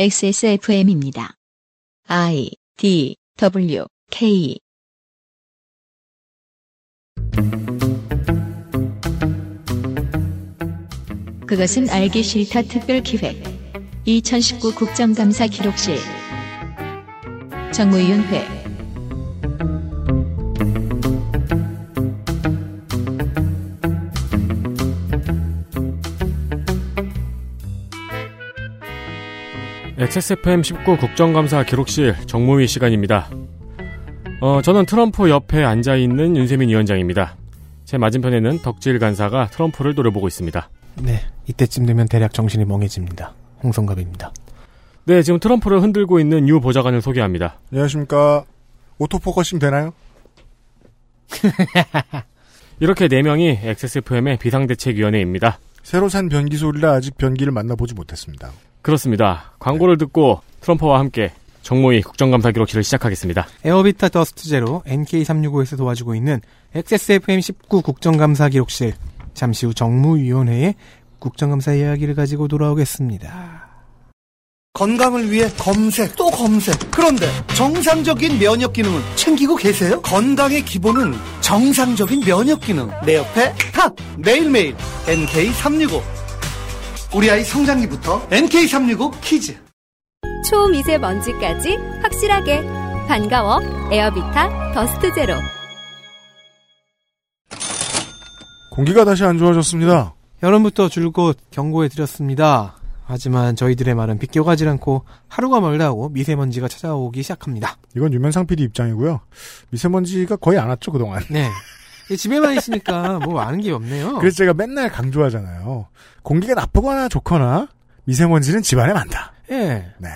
XSFM입니다. I D W K. 그것은 알기 싫다 특별 기획. 2019 국정감사 기록실. 정무위원회 XSFM 19 국정감사 기록실 정무위 시간입니다. 어, 저는 트럼프 옆에 앉아있는 윤세민 위원장입니다. 제 맞은편에는 덕질 간사가 트럼프를 노려보고 있습니다. 네, 이때쯤 되면 대략 정신이 멍해집니다. 홍성갑입니다. 네, 지금 트럼프를 흔들고 있는 유 보좌관을 소개합니다. 안녕하십니까. auto focusing 되나요? 이렇게 4명이 XSFM의 비상대책위원회입니다. 새로 산 변기 소리라 아직 변기를 만나보지 못했습니다. 그렇습니다. 광고를 듣고 트럼프와 함께 정무위 국정감사 기록실을 시작하겠습니다. 에어비타 더스트 제로 NK365에서 도와주고 있는 XSFM 19 국정감사 기록실. 잠시 후 정무위원회의 국정감사 이야기를 가지고 돌아오겠습니다. 건강을 위해 검색 또 검색 그런데 정상적인 면역 기능은 챙기고 계세요? 건강의 기본은 정상적인 면역 기능 내 옆에 탁 매일매일 NK365 우리 아이 성장기부터 NK365 키즈 초미세먼지까지 확실하게 반가워 에어비타 더스트 제로 공기가 다시 안 좋아졌습니다. 여름부터 줄곧 경고해 드렸습니다. 하지만 저희들의 말은 비껴가질 않고 하루가 멀다 하고 미세먼지가 찾아오기 시작합니다. 이건 유면상 PD 입장이고요. 미세먼지가 거의 안 왔죠, 그동안. 네. 집에만 있으니까 뭐 아는 게 없네요. 그래서 제가 맨날 강조하잖아요. 공기가 나쁘거나 좋거나 미세먼지는 집안에 많다. 예. 네.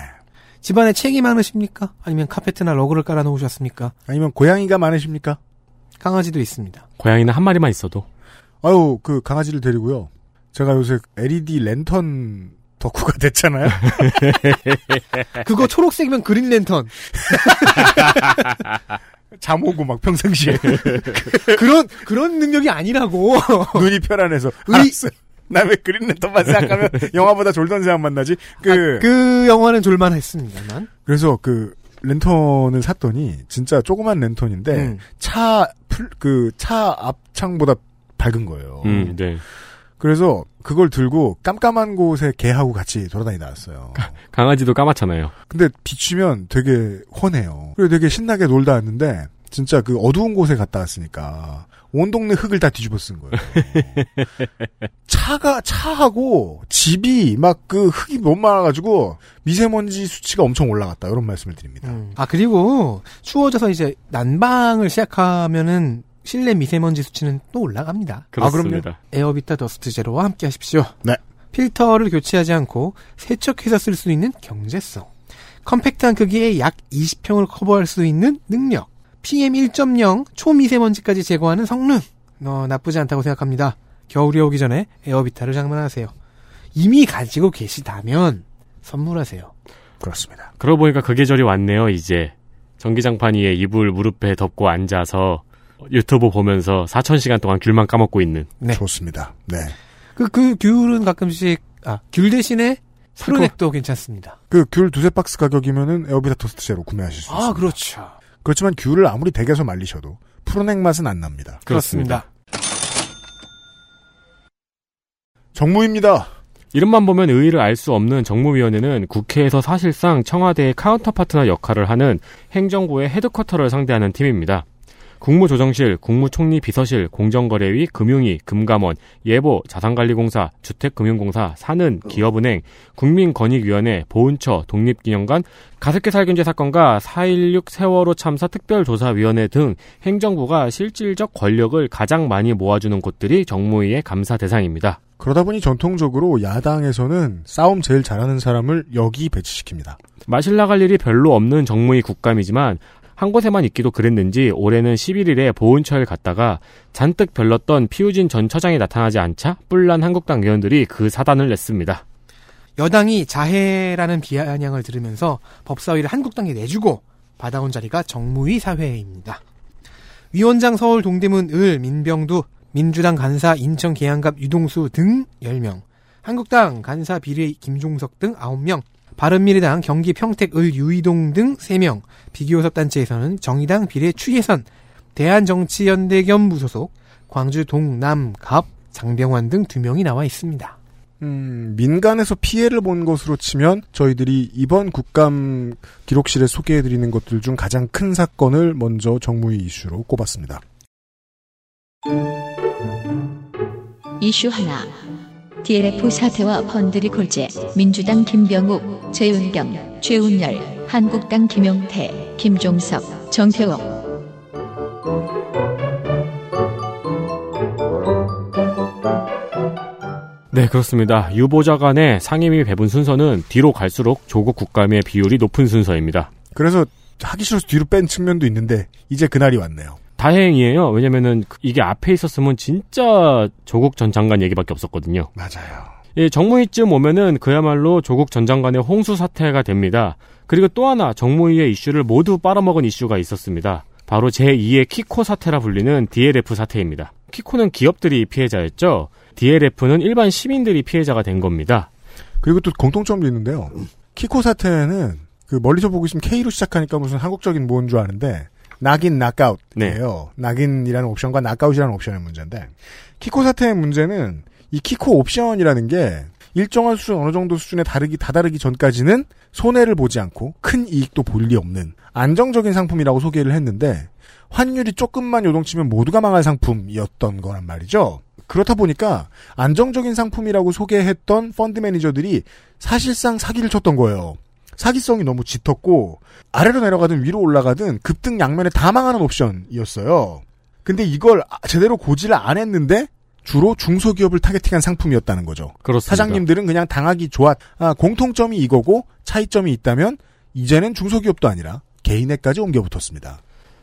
집안에 책이 많으십니까? 아니면 카페트나 러그를 깔아 놓으셨습니까? 아니면 고양이가 많으십니까? 강아지도 있습니다. 고양이는 한 마리만 있어도. 아유, 그 강아지를 데리고요. 제가 요새 LED 랜턴 덕후가 됐잖아요. 그거 초록색이면 그린 랜턴. 잠 오고 막 평상시에 그런 그런 능력이 아니라고. 눈이 편안해서 의- 알았어요. 나왜 그린 랜턴만 생각하면 영화보다 졸던 생각만 나지? 그, 아, 그 영화는 졸만했습니다만. 그래서 그 랜턴을 샀더니 진짜 조그만 랜턴인데 음. 차풀그차 앞창보다 밝은 거예요. 음, 네. 그래서 그걸 들고 깜깜한 곳에 개하고 같이 돌아다니다 왔어요. 강아지도 까맣잖아요. 근데 비추면 되게 훤해요. 그리고 되게 신나게 놀다 왔는데 진짜 그 어두운 곳에 갔다 왔으니까 온 동네 흙을 다 뒤집어 쓴 거예요. 차가 차하고 집이 막 그 흙이 너무 많아가지고 미세먼지 수치가 엄청 올라갔다 이런 말씀을 드립니다. 음. 아 그리고 추워져서 이제 난방을 시작하면은 실내 미세먼지 수치는 또 올라갑니다. 그렇습니다. 에어비타 더스트 제로와 함께 하십시오. 네. 필터를 교체하지 않고 세척해서 쓸 수 있는 경제성. 컴팩트한 크기의 약 20평을 커버할 수 있는 능력. PM 1.0 초미세먼지까지 제거하는 성능. 어, 나쁘지 않다고 생각합니다. 겨울이 오기 전에 에어비타를 장만하세요. 이미 가지고 계시다면 선물하세요. 그렇습니다. 그러고 보니까 그 계절이 왔네요, 이제. 전기장판 위에 이불 무릎에 덮고 앉아서 유튜브 보면서 4,000시간 동안 귤만 까먹고 있는. 네. 좋습니다. 네. 그, 그 귤은 가끔씩, 아, 귤 대신에 프로넥도 괜찮습니다. 그 귤 두세 박스 가격이면은 에어비타 더스트 제로 구매하실 수 있습니다. 아, 그렇죠. 그렇지만 귤을 아무리 댁에서 말리셔도 푸른액 맛은 안 납니다. 그렇습니다. 정무입니다. 이름만 보면 의의를 알 수 없는 정무위원회는 국회에서 사실상 청와대의 counter partner 역할을 하는 행정부의 headquarter를 상대하는 팀입니다. 국무조정실, 국무총리 비서실, 공정거래위, 금융위, 금감원, 예보, 자산관리공사, 주택금융공사, 산은, 기업은행, 국민권익위원회, 보훈처, 독립기념관, 가습기 살균제 사건과 4.16 세월호 참사 특별조사위원회 등 행정부가 실질적 권력을 가장 많이 모아주는 곳들이 정무위의 감사 대상입니다. 그러다 보니 전통적으로 야당에서는 싸움 제일 잘하는 사람을 여기 배치시킵니다. 마실 나갈 일이 별로 없는 정무위 국감이지만 한 곳에만 있기도 그랬는지 올해는 11일에 보훈처를 갔다가 잔뜩 별렀던 피우진 전 처장이 나타나지 않자 뿔난 한국당 의원들이 그 사단을 냈습니다. 여당이 자해라는 비아냥을 들으면서 법사위를 한국당에 내주고 받아온 자리가 정무위 사회입니다. 위원장 서울 동대문 을 민병두 민주당 간사 인천 계양갑 유동수 등 10명 한국당 간사 비례 김종석 등 9명 바른미래당 경기 평택 을 유이동 등 3명, 비교섭 단체에서는 정의당 비례 추예선, 대한정치연대 겸 무소속, 광주 동남 갑 장병환 등 2명이 나와 있습니다. 음, 민간에서 피해를 본 것으로 치면 저희들이 이번 국감 기록실에 소개해드리는 것들 중 가장 큰 사건을 먼저 정무위 이슈로 꼽았습니다. 이슈 하나. DLF 사태와 펀드리 골재, 민주당 김병욱, 최은경, 최운열, 한국당 김용태, 김종석, 정태욱. 네, 그렇습니다. 유보자 간의 상임위 배분 순서는 뒤로 갈수록 조국 국감의 비율이 높은 순서입니다. 그래서 하기 싫어서 뒤로 뺀 측면도 있는데 이제 그날이 왔네요. 다행이에요. 왜냐면은 이게 앞에 있었으면 진짜 조국 전 장관 얘기밖에 없었거든요. 맞아요. 예, 정무위쯤 오면은 그야말로 조국 전 장관의 홍수 사태가 됩니다. 그리고 또 하나 정무위의 이슈를 모두 빨아먹은 이슈가 있었습니다. 바로 제2의 키코 사태라 불리는 DLF 사태입니다. 키코는 기업들이 피해자였죠. DLF는 일반 시민들이 피해자가 된 겁니다. 그리고 또 공통점도 있는데요. 키코 사태는 그 멀리서 보고 있으면 K로 시작하니까 무슨 한국적인 뭐인 줄 아는데 낙인 낙아웃이에요. knock-in이라는 옵션과 knock-out이라는 옵션의 문제인데 키코 사태의 문제는 이 키코 옵션이라는 게 일정한 수준 어느 정도 수준에 다르기 다다르기 전까지는 손해를 보지 않고 큰 이익도 볼 리 없는 안정적인 상품이라고 소개를 했는데 환율이 조금만 요동치면 모두가 망할 상품이었던 거란 말이죠. 그렇다 보니까 안정적인 상품이라고 소개했던 펀드 매니저들이 사실상 사기를 쳤던 거예요. 사기성이 너무 짙었고 아래로 내려가든 위로 올라가든 급등 양면에 다 망하는 옵션이었어요. 근데 이걸 제대로 고지를 안 했는데 주로 중소기업을 타겟팅한 상품이었다는 거죠. 그렇습니다. 사장님들은 그냥 당하기 좋았. 아, 공통점이 이거고 차이점이 있다면 이제는 중소기업도 아니라 개인에까지 옮겨붙었습니다.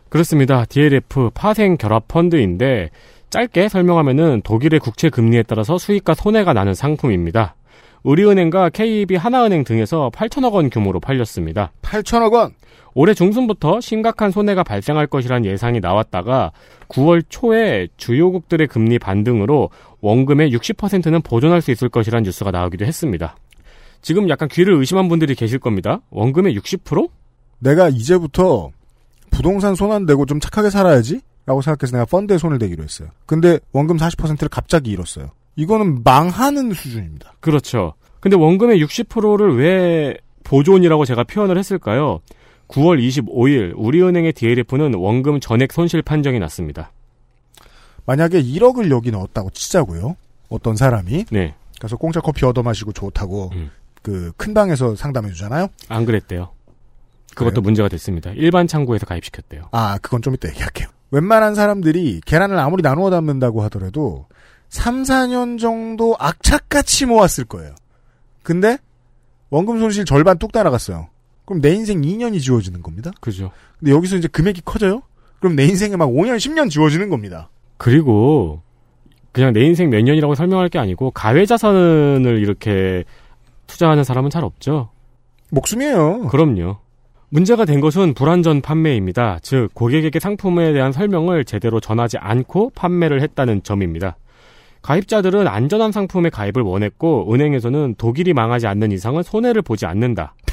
그렇습니다. DLF 파생 결합 펀드인데 짧게 설명하면은 독일의 국채 금리에 따라서 수익과 손해가 나는 상품입니다. 우리은행과 KB 하나은행 등에서 8천억 원 규모로 팔렸습니다. 8천억 원. 올해 중순부터 심각한 손해가 발생할 것이라는 예상이 나왔다가 9월 초에 주요국들의 금리 반등으로 원금의 60%는 보존할 수 있을 것이라는 뉴스가 나오기도 했습니다. 지금 약간 귀를 의심한 분들이 계실 겁니다. 원금의 60%? 내가 이제부터 부동산 손 안 대고 좀 착하게 살아야지? 라고 생각해서 내가 펀드에 손을 대기로 했어요. 근데 원금 40%를 갑자기 잃었어요. 이거는 망하는 수준입니다. 그렇죠. 근데 원금의 60%를 왜 보존이라고 제가 표현을 했을까요? 9월 25일 우리은행의 DLF는 원금 전액 손실 판정이 났습니다. 만약에 1억을 여기 넣었다고 치자고요. 어떤 사람이 네, 가서 공짜 커피 얻어 마시고 좋다고 음. 그큰 방에서 상담해 주잖아요. 안 그랬대요. 그것도 그래요? 문제가 됐습니다. 일반 창구에서 가입시켰대요. 아, 그건 좀 이따 얘기할게요. 웬만한 사람들이 계란을 아무리 나누어 담는다고 하더라도 3, 4년 정도 악착같이 모았을 거예요. 근데 원금 손실 절반 뚝 따라갔어요. 그럼 내 인생 2년이 지워지는 겁니다. 그죠. 근데 여기서 이제 금액이 커져요? 그럼 내 인생에 막 5년, 10년 지워지는 겁니다. 그리고 그냥 내 인생 몇 년이라고 설명할 게 아니고 가외 자산을 이렇게 투자하는 사람은 잘 없죠. 목숨이에요. 그럼요. 문제가 된 것은 불안전 판매입니다. 즉 고객에게 상품에 대한 설명을 제대로 전하지 않고 판매를 했다는 점입니다. 가입자들은 안전한 상품에 가입을 원했고 은행에서는 독일이 망하지 않는 이상은 손해를 보지 않는다.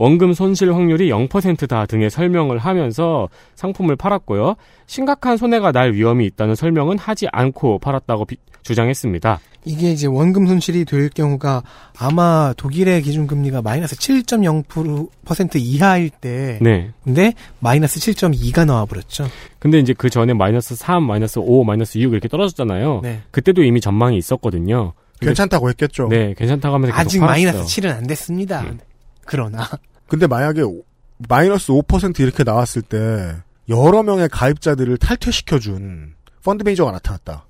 원금 손실 확률이 0%다 등의 설명을 하면서 상품을 팔았고요. 심각한 손해가 날 위험이 있다는 설명은 하지 않고 팔았다고 비- 주장했습니다. 이게 이제 원금 손실이 될 경우가 아마 독일의 기준금리가 마이너스 7.0% 이하일 때 네. 근데 마이너스 7.2가 나와버렸죠. 근데 이제 그 전에 마이너스 3, 마이너스 5, 마이너스 6 이렇게 떨어졌잖아요. 네. 그때도 이미 전망이 있었거든요. 괜찮다고 했겠죠. 네, 괜찮다고 하면서 계속 아직 팔았어요. 마이너스 7은 안 됐습니다. 음. 그러나 근데 만약에 오- 마이너스 5% 이렇게 나왔을 때 여러 명의 가입자들을 탈퇴시켜준 펀드 매니저가 나타났다.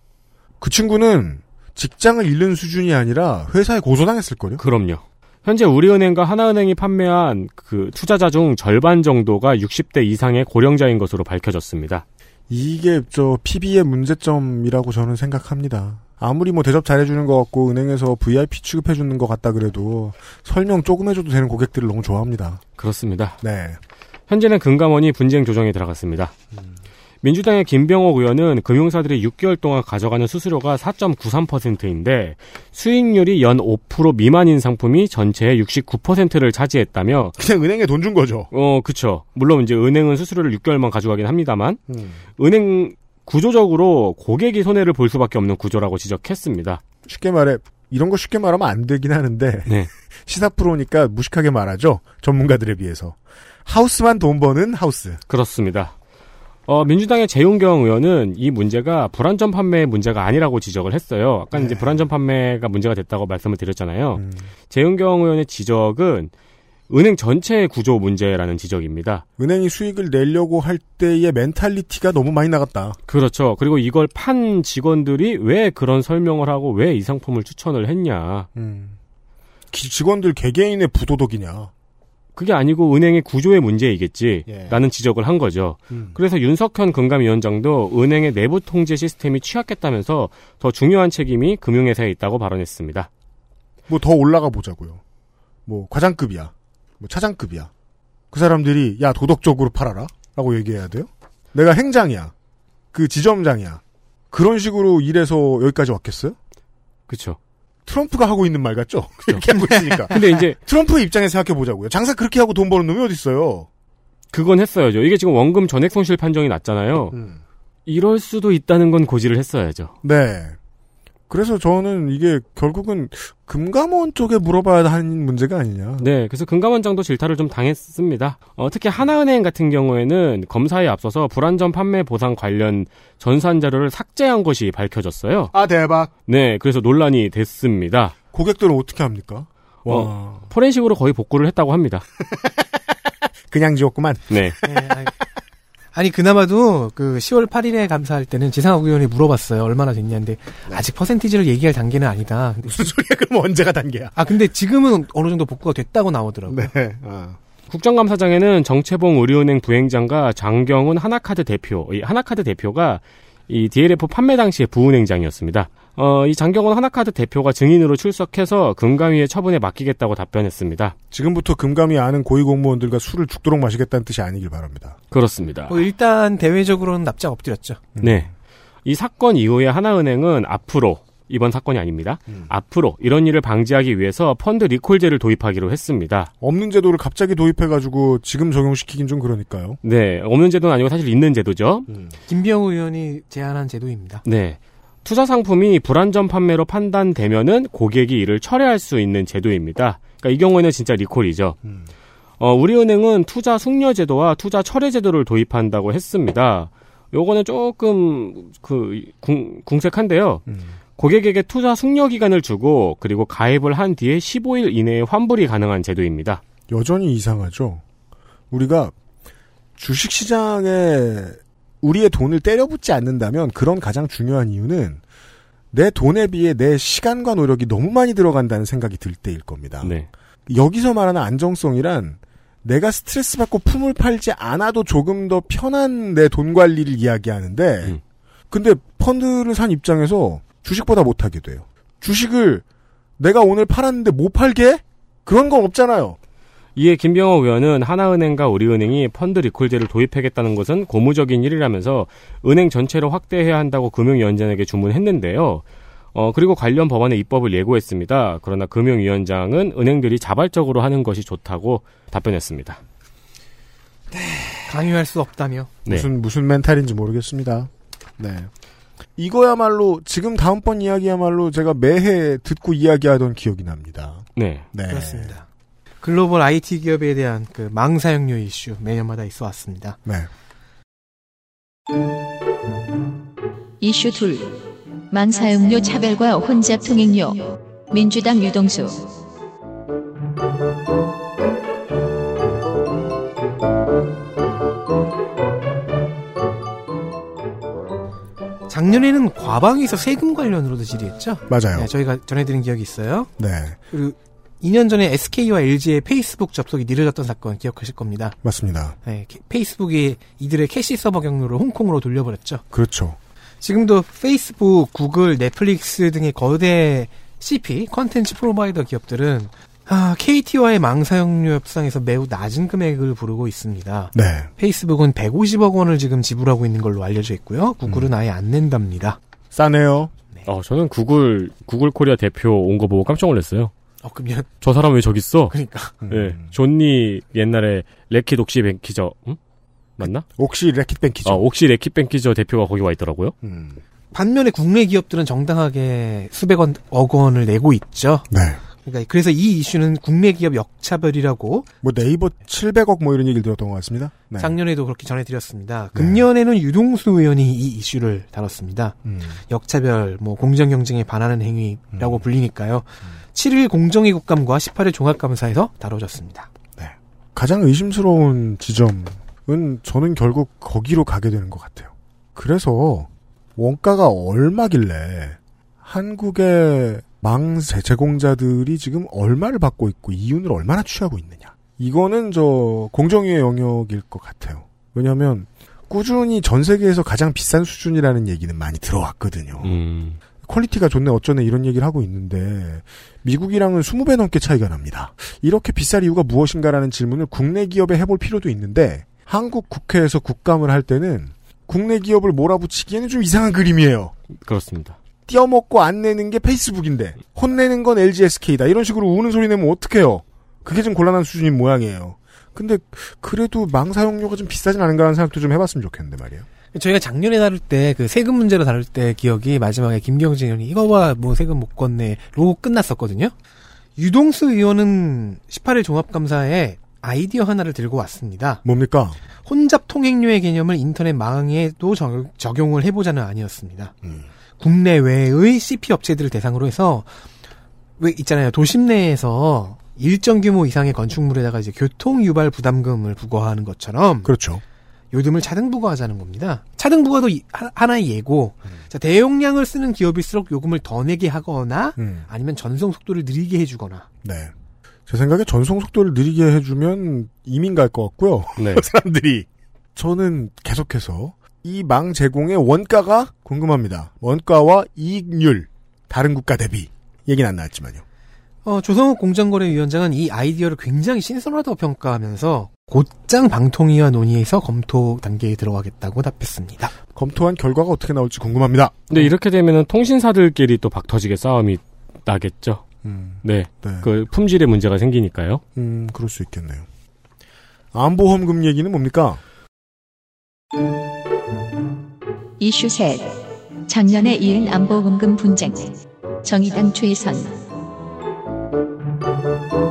그 친구는 직장을 잃는 수준이 아니라 회사에 고소당했을걸요? 그럼요. 현재 우리은행과 하나은행이 판매한 그 투자자 중 절반 정도가 60대 이상의 고령자인 것으로 밝혀졌습니다. 이게 저 PB의 문제점이라고 저는 생각합니다. 아무리 뭐 대접 잘해주는 것 같고 은행에서 VIP 취급해주는 것 같다 그래도 설명 조금 해줘도 되는 고객들을 너무 좋아합니다. 그렇습니다. 네. 현재는 금감원이 분쟁 조정에 들어갔습니다. 민주당의 김병옥 의원은 금융사들이 6개월 동안 가져가는 수수료가 4.93%인데 수익률이 연 5% 미만인 상품이 전체의 69%를 차지했다며 그냥 은행에 돈 준 거죠. 어, 그쵸. 물론 이제 은행은 수수료를 6개월만 가져가긴 합니다만 음. 은행 구조적으로 고객이 손해를 볼 수밖에 없는 구조라고 지적했습니다. 쉽게 말해 이런 거 쉽게 말하면 안 되긴 하는데 네. 시사 프로니까 무식하게 말하죠. 전문가들에 비해서 하우스만 돈 버는 하우스. 그렇습니다. 어, 민주당의 재용경 의원은 이 문제가 불안전 판매 문제가 아니라고 지적을 했어요. 아까 이제 불안전 판매가 문제가 됐다고 말씀을 드렸잖아요. 음. 재용경 의원의 지적은 은행 전체의 구조 문제라는 지적입니다. 은행이 수익을 내려고 할 때의 mentality가 너무 많이 나갔다. 그렇죠. 그리고 이걸 판 직원들이 왜 그런 설명을 하고 왜 이 상품을 추천을 했냐. 음. 기- 직원들 개개인의 부도덕이냐. 그게 아니고 은행의 구조의 문제이겠지. 예. 라는 지적을 한 거죠. 음. 그래서 윤석현 금감위원장도 은행의 내부 통제 시스템이 취약했다면서 더 중요한 책임이 금융회사에 있다고 발언했습니다. 뭐 더 올라가 보자고요. 뭐 과장급이야. 뭐 차장급이야. 그 사람들이 야 도덕적으로 팔아라 라고 얘기해야 돼요? 내가 행장이야. 그 지점장이야. 그런 식으로 일해서 여기까지 왔겠어요? 그렇죠. 트럼프가 하고 있는 말 같죠? 이렇게 하고 있으니까. 근데 이제 트럼프의 입장에서 생각해 보자고요. 장사 그렇게 하고 돈 버는 놈이 어디 있어요? 그건 했어야죠. 이게 지금 원금 전액 손실 판정이 났잖아요. 음. 이럴 수도 있다는 건 고지를 했어야죠. 네. 그래서 저는 이게 결국은 금감원 쪽에 물어봐야 하는 문제가 아니냐. 네, 그래서 금감원장도 질타를 좀 당했습니다. 어, 특히 하나은행 같은 경우에는 검사에 앞서서 불안전 판매 보상 관련 전산 자료를 삭제한 것이 밝혀졌어요. 아 대박. 네, 그래서 논란이 됐습니다. 고객들은 어떻게 합니까? 와. 어. 포렌식으로 거의 복구를 했다고 합니다. 그냥 지웠구만. 네. 네, 아니, 그나마도 그 10월 8일에 감사할 때는 지상학 의원이 물어봤어요. 얼마나 됐냐는데 아직 퍼센티지를 얘기할 단계는 아니다. 무슨 소리야? 그럼 언제가 단계야? 아 근데 지금은 어느 정도 복구가 됐다고 나오더라고요. 네. 아. 국정감사장에는 정채봉 우리은행 부행장과 장경훈 하나카드 대표, 이 하나카드 대표가 이 DLF 판매 당시의 부은행장이었습니다. 어, 이 장경훈 하나카드 대표가 증인으로 출석해서 금감위의 처분에 맡기겠다고 답변했습니다. 지금부터 금감이 아는 고위공무원들과 술을 죽도록 마시겠다는 뜻이 아니길 바랍니다. 그렇습니다. 뭐 일단 대외적으로는 납작 엎드렸죠. 네. 이 사건 이후에 하나은행은 앞으로 이번 사건이 아닙니다. 음. 앞으로 이런 일을 방지하기 위해서 펀드 리콜제를 도입하기로 했습니다. 없는 제도를 갑자기 도입해가지고 지금 적용시키긴 좀 그러니까요. 네, 없는 제도는 아니고 사실 있는 제도죠. 김병우 의원이 제안한 제도입니다. 네. 투자 상품이 불안전 판매로 판단되면은 고객이 이를 철회할 수 있는 제도입니다. 그러니까 이 경우에는 진짜 리콜이죠. 음. 어, 우리은행은 투자 숙려 제도와 투자 철회 제도를 도입한다고 했습니다. 요거는 조금 그 궁, 궁색한데요. 음. 고객에게 투자 숙려 기간을 주고 그리고 가입을 한 뒤에 15일 이내에 환불이 가능한 제도입니다. 여전히 이상하죠. 우리가 주식 시장에 우리의 돈을 때려붙지 않는다면 그런 가장 중요한 이유는 내 돈에 비해 내 시간과 노력이 너무 많이 들어간다는 생각이 들 때일 겁니다. 네. 여기서 말하는 안정성이란 내가 스트레스 받고 품을 팔지 않아도 조금 더 편한 내 돈 관리를 이야기하는데 음. 근데 펀드를 산 입장에서 주식보다 못하게 돼요. 주식을 내가 오늘 팔았는데 못 팔게? 그런 건 없잖아요. 이에 김병호 의원은 하나은행과 우리은행이 펀드 리콜제를 도입하겠다는 것은 고무적인 일이라면서 은행 전체를 확대해야 한다고 금융위원장에게 주문했는데요. 어, 그리고 관련 법안의 입법을 예고했습니다. 그러나 금융위원장은 은행들이 자발적으로 하는 것이 좋다고 답변했습니다. 강요할 수 없다며. 네. 무슨 무슨 멘탈인지 모르겠습니다. 네. 이거야말로 지금 다음번 이야기야말로 제가 매해 듣고 이야기하던 기억이 납니다. 네. 네. 그렇습니다. 글로벌 IT 기업에 대한 그 망사용료 이슈 매년마다 있어 왔습니다. 네. 이슈 둘. 망사용료 차별과 혼잡 통행료. 민주당 유동수. 작년에는 과방위에서 세금 관련으로도 질의했죠. 맞아요. 네, 저희가 전해드린 기억이 있어요. 네. 그리고 2년 전에 SK와 LG의 페이스북 접속이 느려졌던 사건 기억하실 겁니다. 맞습니다. 네, 캐- 페이스북이 이들의 캐시 서버 경로를 홍콩으로 돌려버렸죠. 그렇죠. 지금도 페이스북, 구글, 넷플릭스 등의 거대 CP, contents provider 기업들은 아, KT와의 망사용료 협상에서 매우 낮은 금액을 부르고 있습니다. 네. 페이스북은 150억 원을 지금 지불하고 있는 걸로 알려져 있고요. 구글은 아예 안 낸답니다. 싸네요. 어, 저는 구글, 구글 코리아 대표 온 거 보고 깜짝 놀랐어요. 어, 그러면 저 사람 왜 저기 있어? 그러니까 음. 예. 존 리 옛날에 레킷 옥시 벤키저, 응? 맞나? 옥시 래킷뱅키죠. 어, 옥시 레키 뱅키저 대표가 거기 와 있더라고요. 음. 반면에 국내 기업들은 정당하게 수백억 원을 내고 있죠. 네. 그러니까 그래서 이 이슈는 국내 기업 역차별이라고 뭐 네이버 700억 뭐 이런 얘기를 들었던 것 같습니다. 네. 작년에도 그렇게 전해드렸습니다. 금년에는 유동수 의원이 이 이슈를 다뤘습니다. 음. 역차별, 뭐 공정 경쟁에 반하는 행위라고 음. 불리니까요. 7일 공정위 국감과 18일 종합감사에서 다뤄졌습니다. 가장 의심스러운 지점은 저는 결국 거기로 가게 되는 것 같아요. 그래서 원가가 얼마길래 한국의 망 제공자들이 지금 얼마를 받고 있고 이윤을 얼마나 취하고 있느냐. 이거는 저 공정위의 영역일 것 같아요. 왜냐하면 꾸준히 전 세계에서 가장 비싼 수준이라는 얘기는 많이 들어왔거든요. 음. quality가 좋네 어쩌네 이런 얘기를 하고 있는데 미국이랑은 20배 넘게 차이가 납니다. 이렇게 비쌀 이유가 무엇인가라는 질문을 국내 기업에 해볼 필요도 있는데 한국 국회에서 국감을 할 때는 국내 기업을 몰아붙이기에는 좀 이상한 그림이에요. 그렇습니다. 띄어먹고 안 내는 게 페이스북인데 혼내는 건 LG SK다 이런 식으로 우는 소리 내면 어떡해요. 그게 좀 곤란한 수준인 모양이에요. 근데 그래도 망 사용료가 좀 비싸진 않은가라는 생각도 좀 해봤으면 좋겠는데 말이에요. 저희가 작년에 다룰 때 그 세금 문제로 다룰 때 기억이 마지막에 김경진 의원이 이거와 뭐 세금 못 걷네로 끝났었거든요. 유동수 의원은 18일 종합감사에 아이디어 하나를 들고 왔습니다. 뭡니까? 혼잡 통행료의 개념을 인터넷 망에도 적- 적용 을 해보자는 아니었습니다. 음. 국내외의 CP 업체들을 대상으로 해서 왜 있잖아요 도심 내에서 일정 규모 이상의 건축물에다가 이제 교통 유발 부담금을 부과하는 것처럼 그렇죠. 요즘을 차등 부과하자는 겁니다. 차등 부과도 이- 하- 하나의 예고. 자, 대용량을 쓰는 기업일수록 요금을 더 내게 하거나 음. 아니면 전송 속도를 느리게 해주거나. 네. 제 생각에 전송 속도를 느리게 해주면 이민 갈 것 같고요. 네. 사람들이. 저는 계속해서 이 망 제공의 원가가 궁금합니다. 원가와 이익률. 다른 국가 대비. 얘기는 안 나왔지만요. 어, 조성욱 공정거래위원장은 이 아이디어를 굉장히 신선하다고 평가하면서 곧장 방통위와 논의해서 검토 단계에 들어가겠다고 답했습니다. 검토한 결과가 어떻게 나올지 궁금합니다. 근데 이렇게 되면은 통신사들끼리 또 박터지게 싸움이 나겠죠. 음, 네. 네. 그 품질의 문제가 생기니까요. 음, 그럴 수 있겠네요. 안보험금 얘기는 뭡니까? 이슈 셋. 작년에 이은 안보금금 분쟁. 정의당 최선. Música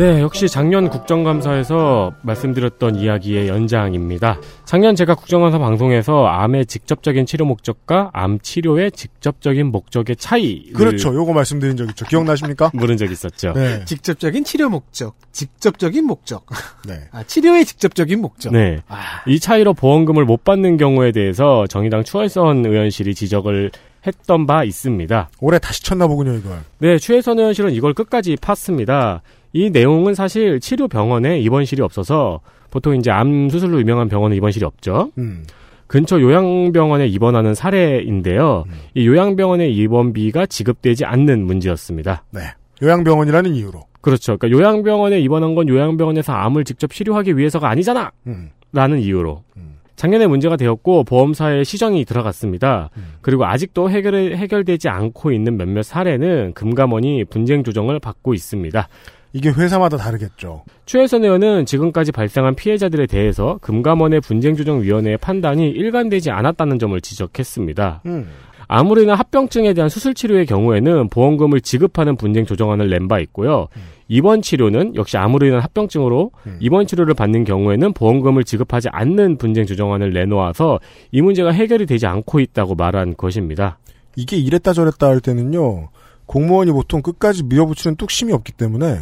네, 역시 작년 국정감사에서 말씀드렸던 이야기의 연장입니다. 작년 제가 국정감사 방송에서 암의 직접적인 치료 목적과 암 치료의 직접적인 목적의 차이. 그렇죠. 요거 말씀드린 적 있죠. 기억나십니까? 물은 적 있었죠. 네. 직접적인 치료 목적, 직접적인 목적, 네. 아, 치료의 직접적인 목적. 네. 아, 이 차이로 보험금을 못 받는 경우에 대해서 정의당 추월선 의원실이 지적을 했던 바 있습니다. 올해 다시 쳤나 보군요, 이걸. 네, 추혜선 의원실은 이걸 끝까지 팠습니다. 이 내용은 사실 치료 병원에 입원실이 없어서 보통 이제 암 수술로 유명한 병원은 입원실이 없죠. 음. 근처 요양병원에 입원하는 사례인데요. 이 요양병원의 입원비가 지급되지 않는 문제였습니다. 네. 요양병원이라는 이유로. 그렇죠. 그러니까 요양병원에 입원한 건 요양병원에서 암을 직접 치료하기 위해서가 아니잖아! 음. 라는 이유로. 음. 작년에 문제가 되었고 보험사에 시정이 들어갔습니다. 그리고 아직도 해결, 해결되지 않고 있는 몇몇 사례는 금감원이 분쟁 조정을 받고 있습니다. 이게 회사마다 다르겠죠. 최혜선 의원은 지금까지 발생한 피해자들에 대해서 금감원의 분쟁조정위원회의 판단이 일관되지 않았다는 점을 지적했습니다. 음. 아무리나 합병증에 대한 수술 치료의 경우에는 보험금을 지급하는 분쟁 조정안을 낸 바 있고요. 입원 치료는 역시 아무리나 합병증으로 음. 입원 치료를 받는 경우에는 보험금을 지급하지 않는 분쟁 조정안을 내놓아서 이 문제가 해결이 되지 않고 있다고 말한 것입니다. 이게 이랬다 저랬다 할 때는요. 공무원이 보통 끝까지 밀어붙이는 뚝심이 없기 때문에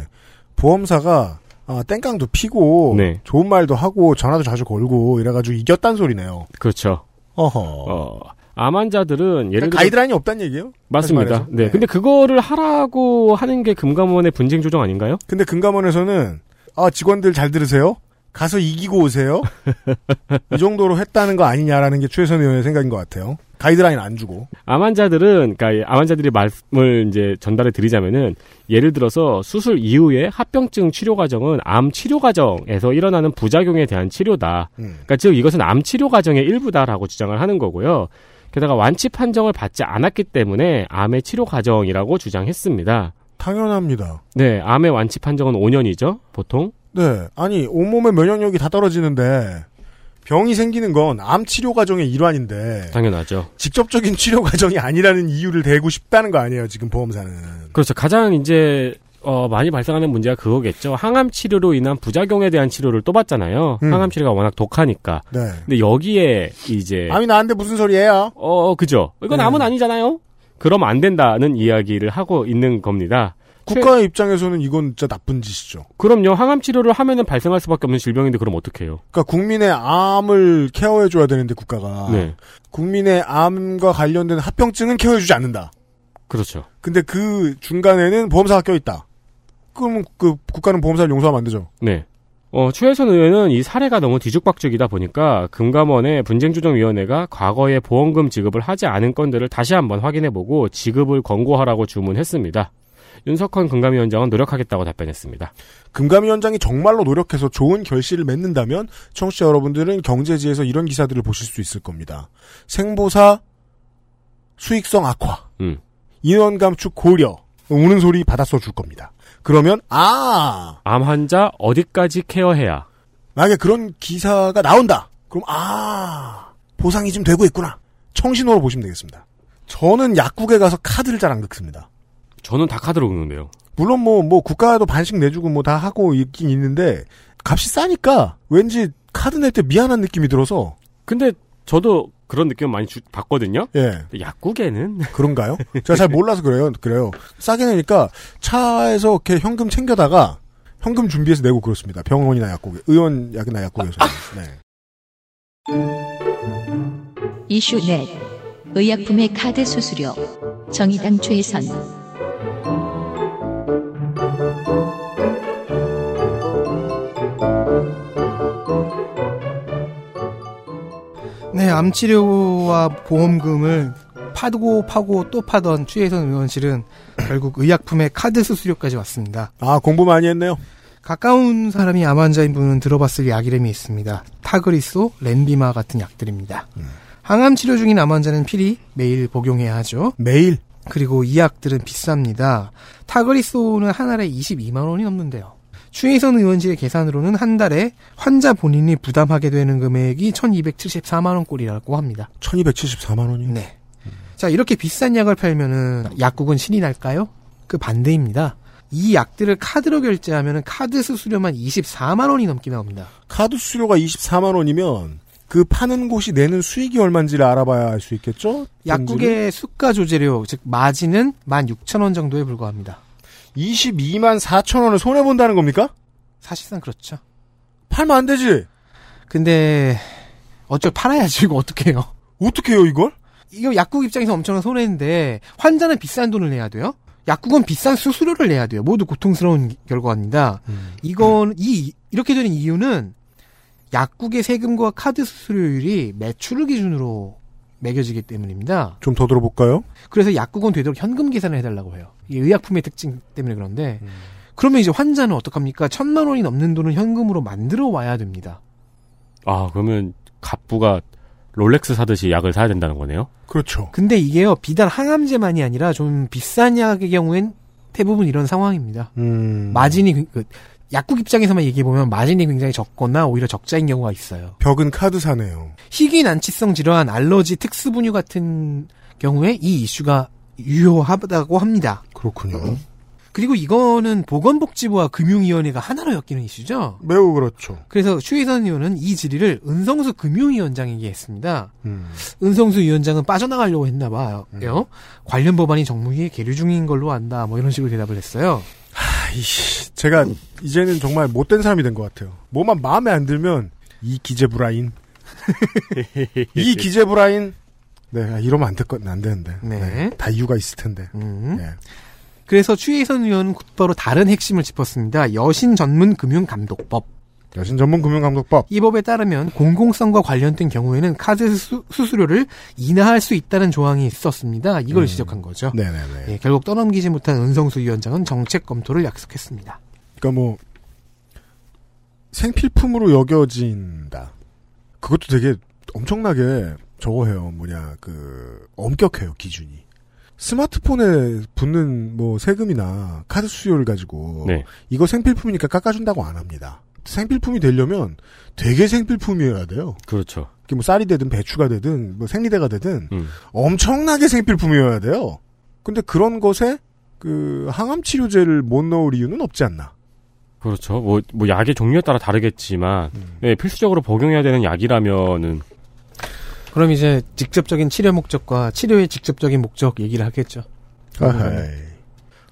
보험사가 아, 땡깡도 피고 네. 좋은 말도 하고 전화도 자주 걸고 이래가지고 이겼단 소리네요. 그렇죠. 어허. 어, 암 환자들은 예를 그러니까 들어 가이드라인이 없다는 얘기예요? 맞습니다. 네. 네. 근데 그거를 하라고 하는 게 금감원의 분쟁 조정 아닌가요? 근데 금감원에서는 아 직원들 잘 들으세요. 가서 이기고 오세요. 이 정도로 했다는 거 아니냐라는 게 최선 의원의 생각인 것 같아요. 가이드라인 안 주고. 암 환자들은, 그러니까 암 환자들이 말씀을 이제 전달해 드리자면은, 예를 들어서 수술 이후에 합병증 치료 과정은 암 치료 과정에서 일어나는 부작용에 대한 치료다. 음. 그러니까 즉 이것은 암 치료 과정의 일부다라고 주장을 하는 거고요. 게다가 완치 판정을 받지 않았기 때문에 암의 치료 과정이라고 주장했습니다. 당연합니다. 네, 암의 완치 판정은 5년이죠, 보통. 네. 아니, 온몸의 면역력이 다 떨어지는데, 병이 생기는 건 암 치료 과정의 일환인데, 당연하죠. 직접적인 치료 과정이 아니라는 이유를 대고 싶다는 거 아니에요, 지금 보험사는. 그렇죠. 가장 이제 어, 많이 발생하는 문제가 그거겠죠. 항암 치료로 인한 부작용에 대한 치료를 또 받잖아요. 음. 항암 치료가 워낙 독하니까. 네. 근데 여기에 이제 암이 나는데 무슨 소리예요? 어, 그죠. 이건 네. 암은 아니잖아요. 그럼 안 된다는 이야기를 하고 있는 겁니다. 국가의 입장에서는 이건 진짜 나쁜 짓이죠. 그럼요. 항암 치료를 하면은 발생할 수밖에 없는 질병인데 그럼 어떡해요? 그러니까 국민의 암을 케어해 줘야 되는데 국가가 네. 국민의 암과 관련된 합병증은 케어해 주지 않는다. 그렇죠. 근데 그 중간에는 보험사가 껴 있다. 그러면 그 국가는 보험사를 용서하면 안 되죠. 네. 어, 최혜선 의원은 이 사례가 너무 뒤죽박죽이다 보니까 금감원의 분쟁조정위원회가 과거에 보험금 지급을 하지 않은 건들을 다시 한번 확인해보고 지급을 권고하라고 주문했습니다. 윤석헌 금감위원장은 노력하겠다고 답변했습니다. 금감위원장이 정말로 노력해서 좋은 결실을 맺는다면 청취자 여러분들은 경제지에서 이런 기사들을 보실 수 있을 겁니다. 생보사 수익성 악화, 음. 인원 감축 고려, 우는 소리 받아써 줄 겁니다. 그러면 아 암 환자 어디까지 케어해야? 만약에 그런 기사가 나온다. 그럼 아 보상이 좀 되고 있구나. 청신호로 보시면 되겠습니다. 저는 약국에 가서 카드를 잘 안 긁습니다. 저는 다 카드로 긁는데요. 물론 뭐, 뭐, 국가도 반씩 내주고 뭐 다 하고 있긴 있는데, 값이 싸니까, 왠지 카드 낼 때 미안한 느낌이 들어서, 근데 저도 그런 느낌 많이 주- 받거든요. 예, 약국에는 그런가요? 제가 잘 몰라서 그래요. 그래요. 싸게 내니까 차에서 이렇게 현금 챙겨다가, 현금 준비해서 내고 그렇습니다. 병원이나 약국에, 의원 약이나 약국에서. 네. 이슈 넷 의약품의 카드 수수료 정의당 최선 암 치료와 보험금을 파고 파고 또 파던 최혜선 의원실은 결국 의약품의 카드 수수료까지 왔습니다. 아, 공부 많이 했네요. 가까운 사람이 암 환자인 분은 들어봤을 약 이름이 있습니다. 타그리소, 렌비마 같은 약들입니다. 항암 치료 중인 암 환자는 필히 매일 복용해야 하죠. 매일. 그리고 이 약들은 비쌉니다. 타그리소는 한 알에 22만 원이 넘는데요. 추혜선 의원실의 계산으로는 한 달에 환자 본인이 부담하게 되는 금액이 1274만 원꼴이라고 합니다. 1274만 원이요? 네. 자, 이렇게 비싼 약을 팔면은 약국은 신이 날까요? 그 반대입니다. 이 약들을 카드로 결제하면은 카드 수수료만 24만 원이 넘게 나옵니다. 카드 수수료가 24만 원이면, 그 파는 곳이 내는 수익이 얼마인지를 알아봐야 알 수 있겠죠? 약국의 수가 조제료, 즉 마진은 16,000원 정도에 불과합니다. 22만 4천 원을 손해 본다는 겁니까? 사실상 그렇죠. 팔면 안 되지! 근데 어쩔 팔아야지 이거 어떡해요. 어떻게 해요, 이걸? 이거 약국 입장에서 엄청난 손해인데 환자는 비싼 돈을 내야 돼요. 약국은 비싼 수수료를 내야 돼요. 모두 고통스러운 결과입니다. 이건 이 이렇게 되는 이유는 약국의 세금과 카드 수수료율이 매출을 기준으로 매겨지기 때문입니다. 좀 더 들어볼까요? 그래서 약국은 되도록 현금 계산을 해달라고 해요. 이게 의약품의 특징 때문에 그런데 그러면 이제 환자는 어떡합니까? 천만 원이 넘는 돈은 현금으로 만들어 와야 됩니다. 아 그러면 갑부가 롤렉스 사듯이 약을 사야 된다는 거네요. 그렇죠. 근데 이게요 비단 항암제만이 아니라 좀 비싼 약의 경우엔 대부분 이런 상황입니다. 음. 마진이 그- 그 약국 입장에서만 얘기해 보면 마진이 굉장히 적거나 오히려 적자인 경우가 있어요. 벽은 카드사네요. 희귀 난치성 질환, 알러지, 특수분유 같은 경우에 이 이슈가 유효하다고 합니다. 그렇군요. 그리고 이거는 보건복지부와 금융위원회가 하나로 엮이는 이슈죠. 매우 그렇죠. 그래서 추혜선 의원은 이 질의를 은성수 금융위원장에게 했습니다. 음. 은성수 위원장은 빠져나가려고 했나 봐요. 관련 법안이 정무위에 계류 중인 걸로 안다. 뭐 이런 식으로 대답을 했어요. 아이씨, 제가 이제는 정말 못된 사람이 된 것 같아요. 뭐만 마음에 안 들면 이 기재부라인, 이 기재부라인. 네, 아, 이러면 안될 건, 안 되는데. 네. 다 이유가 있을 텐데. 음. 네. 그래서 추혜선 의원은 곧바로 다른 핵심을 짚었습니다. 여신 전문 금융 감독법. 여신 전문 금융감독법. 이 법에 따르면 공공성과 관련된 경우에는 카드 수, 수수료를 인하할 수 있다는 조항이 있었습니다. 이걸 음. 지적한 거죠. 네네네. 예, 결국 떠넘기지 못한 은성수 위원장은 정책 검토를 약속했습니다. 그러니까 뭐 생필품으로 여겨진다. 그것도 되게 엄청나게 저거 해요. 뭐냐 그 엄격해요 기준이. 스마트폰에 붙는 뭐 세금이나 카드 수수료를 가지고 네. 이거 생필품이니까 깎아준다고 안 합니다. 생필품이 되려면 되게 생필품이어야 돼요. 그렇죠. 그게 뭐 쌀이 되든 배추가 되든 뭐 생리대가 되든 음. 엄청나게 생필품이어야 돼요. 근데 그런 것에 그 항암 치료제를 못 넣을 이유는 없지 않나. 그렇죠. 뭐, 뭐 약의 종류에 따라 다르겠지만, 음. 네, 필수적으로 복용해야 되는 약이라면은 그럼 이제 직접적인 치료 목적과 치료의 직접적인 목적 얘기를 하겠죠. 아하이.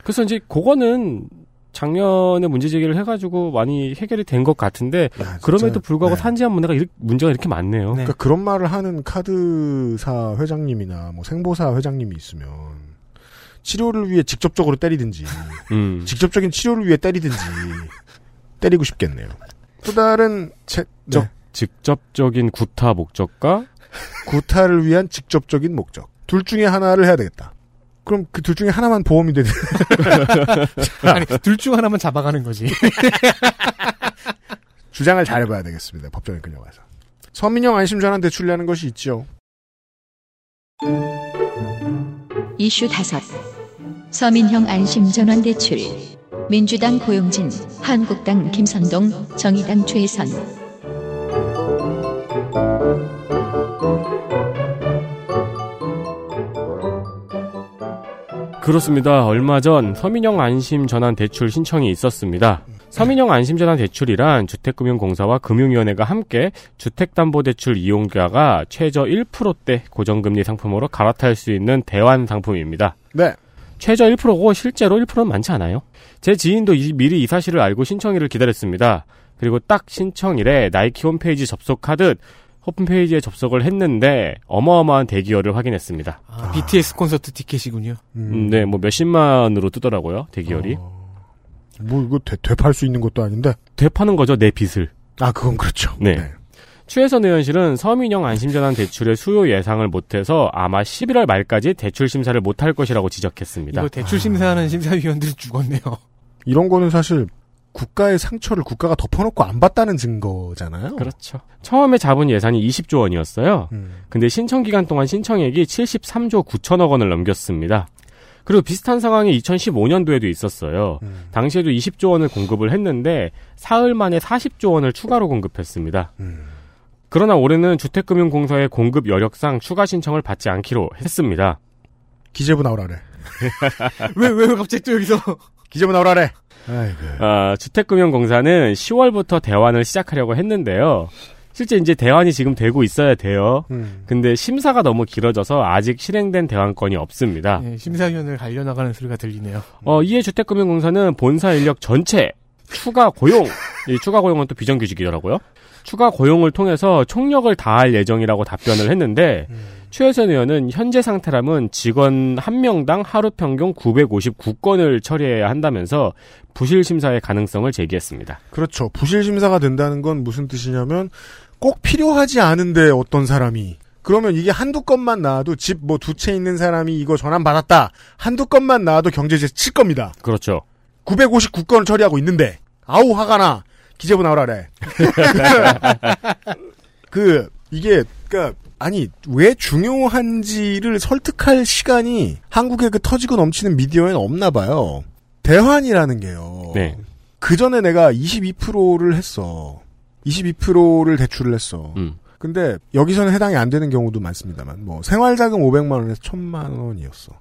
그래서 이제 그거는 작년에 문제 제기를 해가지고 많이 해결이 된 것 같은데 야, 그럼에도 불구하고 네. 산지한 문제가 이렇게, 문제가 이렇게 많네요. 네. 그러니까 그런 말을 하는 카드사 회장님이나 뭐 생보사 회장님이 있으면 치료를 위해 직접적으로 때리든지 음. 직접적인 치료를 위해 때리든지 때리고 싶겠네요. 또 다른 제, 저- 네. 직접적인 구타 목적과 구타를 위한 직접적인 목적 둘 중에 하나를 해야 되겠다. 그럼 그 둘 중에 하나만 보험이 되든 아니, 둘 중 하나만 잡아가는 거지. 주장을 잘 해봐야 되겠습니다. 법정에 끌려가서 서민형 안심전환 대출이라는 것이 있죠. 이슈 다섯 서민형 안심전환 대출 민주당 고용진 한국당 김선동 정의당 최선 그렇습니다. 얼마 전 서민형 안심 전환 대출 신청이 있었습니다. 서민형 안심 전환 대출이란 주택금융공사와 금융위원회가 함께 주택담보대출 이용자가 최저 1%대 고정금리 상품으로 갈아탈 수 있는 대환 상품입니다. 네. 최저 1%고 실제로 1%는 많지 않아요. 제 지인도 이- 미리 이 사실을 알고 신청일을 기다렸습니다. 그리고 딱 신청일에 나이키 홈페이지 접속하듯 홈페이지에 접속을 했는데 어마어마한 대기열을 확인했습니다. 아, BTS 콘서트 티켓이군요. 음, 네, 뭐 몇십만으로 뜨더라고요, 대기열이. 어, 뭐 이거 되, 되팔 수 있는 것도 아닌데. 되파는 거죠, 내 빚을. 아 그건 그렇죠. 네. 추혜선 의원실은 서민형 안심전환 대출의 수요 예상을 못해서 아마 11월 말까지 대출 심사를 못할 것이라고 지적했습니다. 이거 대출 심사하는 심사위원들 죽었네요. 이런 거는 사실 국가의 상처를 국가가 덮어놓고 안 봤다는 증거잖아요. 그렇죠. 처음에 잡은 예산이 20조 원이었어요. 음. 근데 신청 기간 동안 신청액이 73조 9천억 원을 넘겼습니다. 그리고 비슷한 상황이 2015년도에도 있었어요. 음. 당시에도 20조 원을 공급을 했는데 사흘 만에 40조 원을 추가로 공급했습니다. 음. 그러나 올해는 주택금융공사의 공급 여력상 추가 신청을 받지 않기로 했습니다. 기재부 나오라래. 왜, 왜, 왜 갑자기 또 여기서. 기재부 나오라래. 아, 주택금융공사는 10월부터 대환을 시작하려고 했는데요. 실제 이제 대환이 지금 되고 있어야 돼요. 음. 근데 심사가 너무 길어져서 아직 실행된 대환건이 없습니다. 예, 심사위원을 갈려나가는 소리가 들리네요. 어, 이에 주택금융공사는 본사 인력 전체 추가 고용, 이 추가 고용은 또 비정규직이더라고요. 추가 고용을 통해서 총력을 다할 예정이라고 답변을 했는데 최혜선 의원은 현재 상태라면 직원 한 명당 하루 평균 959건을 처리해야 한다면서 부실 심사의 가능성을 제기했습니다. 그렇죠. 부실 심사가 된다는 건 무슨 뜻이냐면 꼭 필요하지 않은데 어떤 사람이 그러면 이게 한두 건만 나와도 집 뭐 두 채 있는 사람이 이거 전환 받았다. 한두 건만 나와도 경제제재 칠 겁니다. 그렇죠. 959건을 처리하고 있는데 아우 화가 나. 기재부 나오라래. 그 이게 그니까 아니 왜 중요한지를 설득할 시간이 한국의 그 터지고 넘치는 미디어에는 없나 봐요. 대환이라는 게요. 네. 그 전에 내가 22%를 했어. 22%를 대출을 했어. 음. 근데 여기서는 해당이 안 되는 경우도 많습니다만 뭐 생활자금 500만 원에서 1000만 원이었어.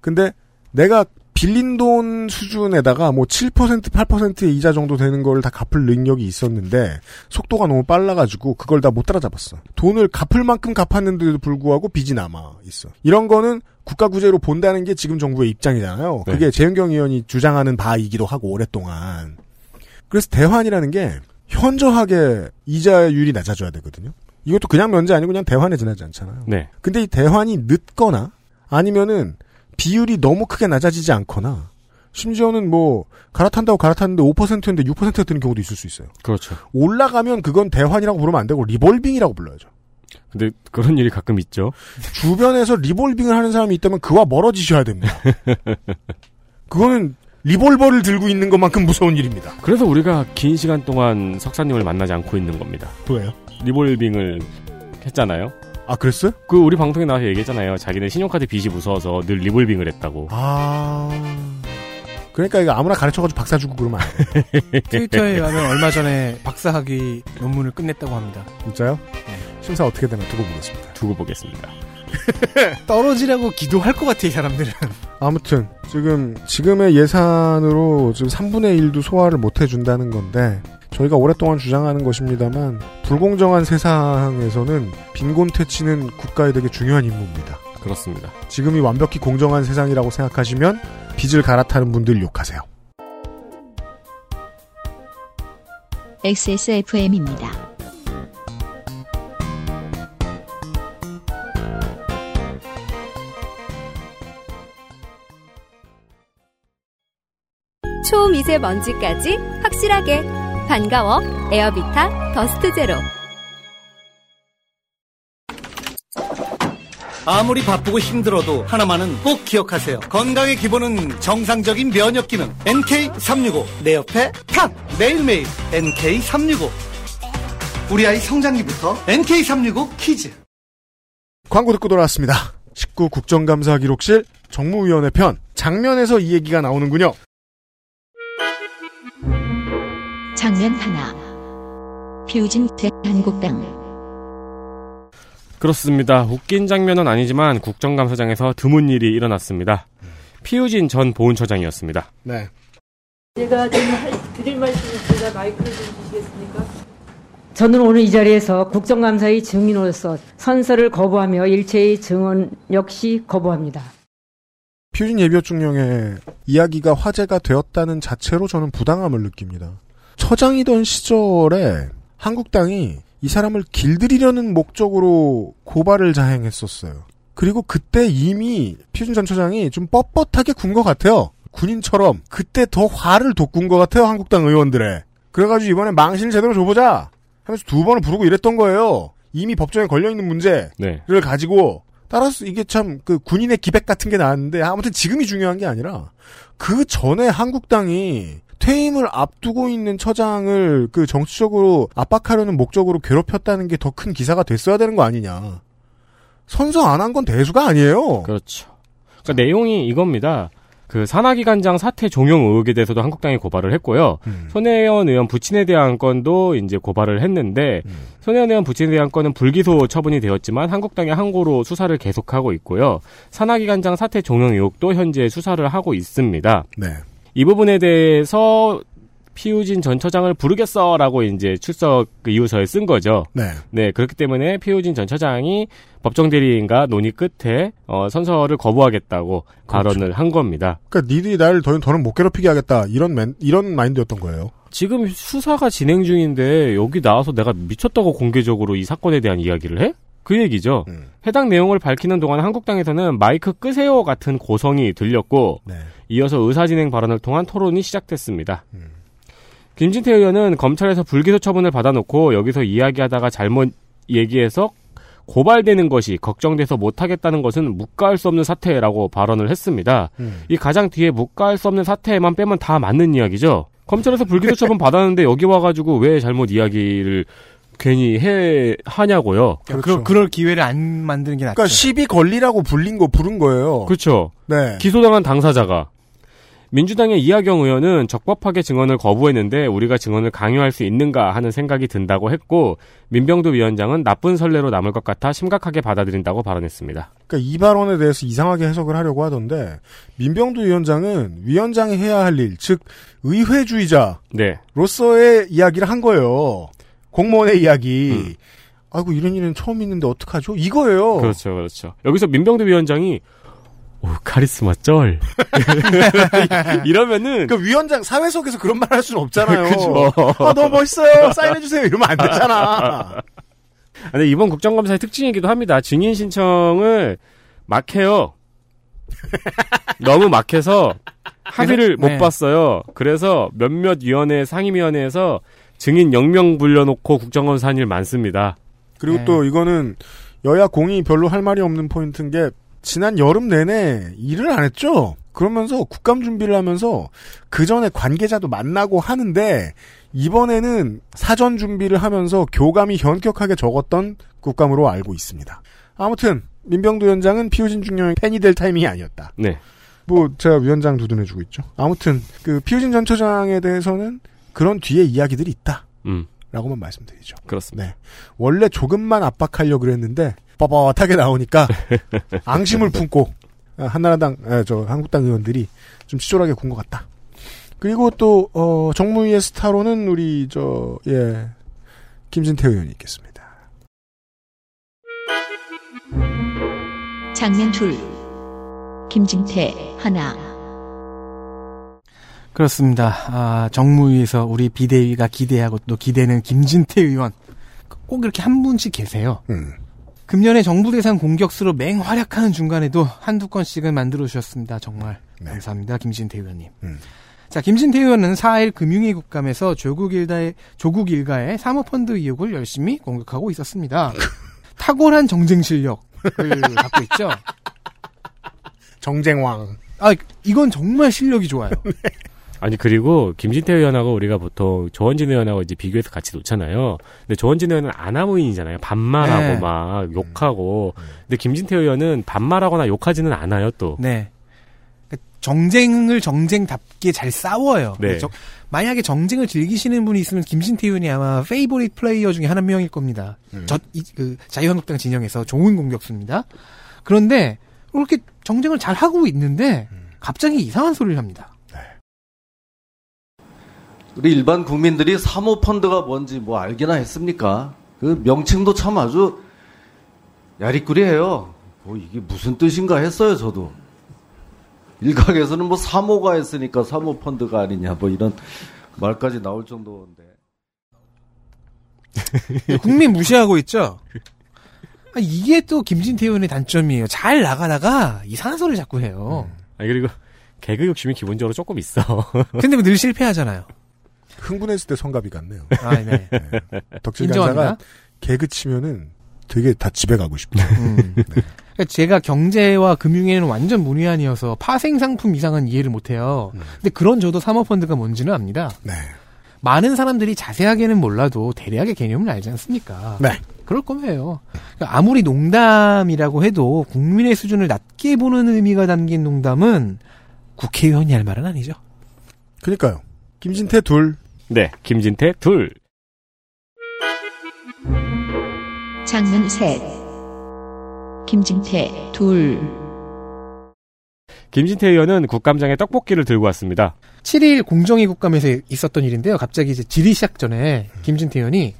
근데 내가 빌린 돈 수준에다가 뭐 7% 8%의 이자 정도 되는 거를 다 갚을 능력이 있었는데 속도가 너무 빨라가지고 그걸 다 못 따라잡았어. 돈을 갚을 만큼 갚았는데도 불구하고 빚이 남아 있어. 이런 거는 국가 구제로 본다는 게 지금 정부의 입장이잖아요. 네. 그게 재윤경 의원이 주장하는 바이기도 하고 오랫동안. 그래서 대환이라는 게 현저하게 이자율이 낮아져야 되거든요. 이것도 그냥 면제 아니고 그냥 대환에 지나지 않잖아요. 네. 근데 이 대환이 늦거나 아니면은 비율이 너무 크게 낮아지지 않거나 심지어는 뭐 갈아탄다고 갈아탔는데 5%였는데 6%가 되는 경우도 있을 수 있어요. 그렇죠. 올라가면 그건 대환이라고 부르면 안 되고 리볼빙이라고 불러야죠. 근데 그런 일이 가끔 있죠. 주변에서 리볼빙을 하는 사람이 있다면 그와 멀어지셔야 됩니다. 그거는 리볼버를 들고 있는 것만큼 무서운 일입니다. 그래서 우리가 긴 시간 동안 석사님을 만나지 않고 있는 겁니다. 왜요? 리볼빙을 했잖아요. 아 그랬어요? 그 우리 방송에 나와서 얘기했잖아요. 자기는 신용카드 빚이 무서워서 늘 리볼빙을 했다고. 아 그러니까 이거 아무나 가르쳐가지고 박사 주고 그러면 안 돼. 트위터에 가면 얼마 전에 박사학위 논문을 끝냈다고 합니다. 진짜요? 심사 어떻게 되나 두고 보겠습니다. 두고 보겠습니다. 떨어지라고 기도할 것 같아 이 사람들은. 아무튼 지금 지금의 예산으로 지금 3분의 1도 소화를 못 해준다는 건데 저희가 오랫동안 주장하는 것입니다만 불공정한 세상에서는 빈곤 퇴치는 국가에 되게 중요한 임무입니다. 그렇습니다. 지금이 완벽히 공정한 세상이라고 생각하시면 빚을 갈아타는 분들 욕하세요. XSFM입니다. 초미세먼지까지 확실하게 반가워 에어비타 더스트 제로 아무리 바쁘고 힘들어도 하나만은 꼭 기억하세요. 건강의 기본은 정상적인 면역 기능. NK365. 내 옆에 탁! 매일매일 NK365. 우리 아이 성장기부터 NK365 키즈. 광고 듣고 돌아왔습니다. 19 국정감사 기록실 정무위원회 편 장면에서 이 얘기가 나오는군요. 장면 하나. 퓨진 대한국당. 그렇습니다. 웃긴 장면은 아니지만 국정감사장에서 드문 일이 일어났습니다. 피우진 전 보훈처장이었습니다. 네. 제가 좀 할- 드릴 말씀이 있습니다. 마이크를 좀 주시겠습니까? 저는 오늘 이 자리에서 국정감사의 증인으로서 선서를 거부하며 일체의 증언 역시 거부합니다. 퓨진 예비역 중령의 이야기가 화제가 되었다는 자체로 저는 부당함을 느낍니다. 처장이던 시절에 한국당이 이 사람을 길들이려는 목적으로 고발을 자행했었어요. 그리고 그때 이미 퓨진 전 처장이 좀 뻣뻣하게 군 것 같아요. 군인처럼 그때 더 화를 돋군 것 같아요 한국당 의원들의. 그래가지고 이번에 망신을 제대로 줘보자 하면서 두 번을 부르고 이랬던 거예요. 이미 법정에 걸려 있는 문제를 네. 가지고 따라서 이게 참 그 군인의 기백 같은 게 나왔는데 아무튼 지금이 중요한 게 아니라 그 전에 한국당이 퇴임을 앞두고 있는 처장을 그 정치적으로 압박하려는 목적으로 괴롭혔다는 게 더 큰 기사가 됐어야 되는 거 아니냐. 선서 안 한 건 대수가 아니에요. 그렇죠. 그러니까 내용이 이겁니다. 그 산하기관장 사퇴 종용 의혹에 대해서도 한국당이 고발을 했고요. 음. 손혜원 의원 부친에 대한 건도 이제 고발을 했는데 음. 손혜원 의원 부친에 대한 건은 불기소 처분이 되었지만 한국당의 항고로 수사를 계속하고 있고요. 산하기관장 사퇴 종용 의혹도 현재 수사를 하고 있습니다. 네. 이 부분에 대해서 피우진 전 처장을 부르겠어라고 이제 출석 그 이유서에 쓴 거죠. 네. 네, 그렇기 때문에 피우진 전 처장이 법정 대리인과 논의 끝에 어, 선서를 거부하겠다고 발언을 한 겁니다. 그러니까 니들이 나를 더, 더는 못 괴롭히게 하겠다. 이런 맨, 이런 마인드였던 거예요. 지금 수사가 진행 중인데 여기 나와서 내가 미쳤다고 공개적으로 이 사건에 대한 이야기를 해? 그 얘기죠. 음. 해당 내용을 밝히는 동안 한국당에서는 마이크 끄세요 같은 고성이 들렸고 네. 이어서 의사진행 발언을 통한 토론이 시작됐습니다. 음. 김진태 의원은 검찰에서 불기소 처분을 받아놓고 여기서 이야기하다가 잘못 얘기해서 고발되는 것이 걱정돼서 못하겠다는 것은 묵과할 수 없는 사태라고 발언을 했습니다. 음. 이 가장 뒤에 묵과할 수 없는 사태만 빼면 다 맞는 이야기죠. 검찰에서 불기소 처분 받았는데 여기 와가지고 왜 잘못 이야기를 괜히 해 하냐고요. 그렇죠. 그럴, 그럴 기회를 안 만드는 게 낫죠. 그러니까 시비 걸리라고 불린 거 부른 거예요. 그렇죠. 네. 기소당한 당사자가 민주당의 이하경 의원은 적법하게 증언을 거부했는데 우리가 증언을 강요할 수 있는가 하는 생각이 든다고 했고 민병두 위원장은 나쁜 선례로 남을 것 같아 심각하게 받아들인다고 발언했습니다. 그러니까 이 발언에 대해서 이상하게 해석을 하려고 하던데 민병두 위원장은 위원장이 해야 할 일, 즉 의회주의자로서의 네. 이야기를 한 거예요. 공무원의 이야기. 음. 아이고 이런 일은 처음 있는데 어떡하죠? 이거예요. 그렇죠, 그렇죠. 여기서 민병두 위원장이 오 카리스마 쩔 이러면은 그러니까 위원장 사회석에서 그런 말 할 수는 없잖아요. 그죠. 아 너무 멋있어요. 사인해 주세요. 이러면 안 되잖아. 근데 이번 국정감사의 특징이기도 합니다. 증인 신청을 막 해요. 너무 막 해서 합의를 네. 못 봤어요. 그래서 몇몇 위원회 상임위원회에서 증인 0명 불려놓고 국정원사 한일 많습니다. 그리고 네. 또 이거는 여야 공이 별로 할 말이 없는 포인트인 게 지난 여름 내내 일을 안 했죠. 그러면서 국감 준비를 하면서 그 전에 관계자도 만나고 하는데 이번에는 사전 준비를 하면서 교감이 현격하게 적었던 국감으로 알고 있습니다. 아무튼 민병도 위원장은 피우진 중령의 팬이 될 타이밍이 아니었다. 네. 뭐 제가 위원장 두둔해주고 있죠. 아무튼 그 피우진 전 처장에 대해서는 그런 뒤에 이야기들이 있다. 음, 라고만 말씀드리죠. 그렇습니다. 네. 원래 조금만 압박하려고 그랬는데 뻣뻣하게 나오니까 앙심을 품고 아, 한나라당, 에, 저 한국당 의원들이 좀 치졸하게 군 것 같다. 그리고 또 어, 정무위의 스타로는 우리 저 예. 김진태 의원이 있겠습니다. 장면 둘 김진태 하나 그렇습니다. 아, 정무위에서 우리 비대위가 기대하고 또 기대는 김진태 의원. 꼭 이렇게 한 분씩 계세요. 음. 금년에 정부 대상 공격수로 맹활약하는 중간에도 한두 건씩은 만들어 주셨습니다. 정말 네. 감사합니다. 김진태 의원님. 음. 자, 김진태 의원은 4일 금융위 국감에서 조국 일가의, 조국 일가의 사모펀드 의혹을 열심히 공격하고 있었습니다. 탁월한 정쟁 실력을 갖고 있죠. 정쟁왕. 아, 이건 정말 실력이 좋아요. 아니 그리고 김진태 의원하고 우리가 보통 조원진 의원하고 이제 비교해서 같이 놓잖아요. 근데 조원진 의원은 아나무인이잖아요. 반말하고 네. 막 욕하고. 근데 김진태 의원은 반말하거나 욕하지는 않아요. 또. 네. 그러니까 정쟁을 정쟁답게 잘 싸워요. 네. 저- 만약에 정쟁을 즐기시는 분이 있으면 김진태 의원이 아마 페이보릿 플레이어 중에 한 명일 겁니다. 저, 이, 그, 자유한국당 진영에서 좋은 공격수입니다. 그런데, 그렇게 정쟁을 잘 하고 있는데, 갑자기 이상한 소리를 합니다. 우리 일반 국민들이 사모펀드가 뭔지 뭐 알기나 했습니까? 그 명칭도 참 아주 야리꾸리해요. 뭐 이게 무슨 뜻인가 했어요, 저도. 일각에서는 뭐 사모가 했으니까 사모펀드가 아니냐, 뭐 이런 말까지 나올 정도인데. 국민 무시하고 있죠? 아, 이게 또 김진태 의원의 단점이에요. 잘 나가다가 이상한 소리를 자꾸 해요. 아니 그리고 개그 욕심이 기본적으로 조금 있어. 근데 뭐 늘 실패하잖아요. 흥분했을 때 성갑이 같네요. 아, 네. 덕질 인정합니다. 강사가 개그 치면은 되게 다 집에 가고 싶다. 음. 그러니까 제가 경제와 금융에는 완전 문외한이어서 파생 상품 이상은 이해를 못해요. 근데 그런 저도 사모펀드가 뭔지는 압니다. 네. 많은 사람들이 자세하게는 몰라도 대략의 개념을 알지 않습니까? 네. 그럴 거예요. 그러니까 아무리 농담이라고 해도 국민의 수준을 낮게 보는 의미가 담긴 농담은 국회의원이 할 말은 아니죠. 그러니까요. 김진태 둘. 네, 김진태 둘. 장면 셋 김진태 둘 김진태 의원은 국감장에 떡볶이를 들고 왔습니다. 7일 공정위 국감에서 있었던 일인데요. 갑자기 이제 질의 시작 전에 김진태 의원이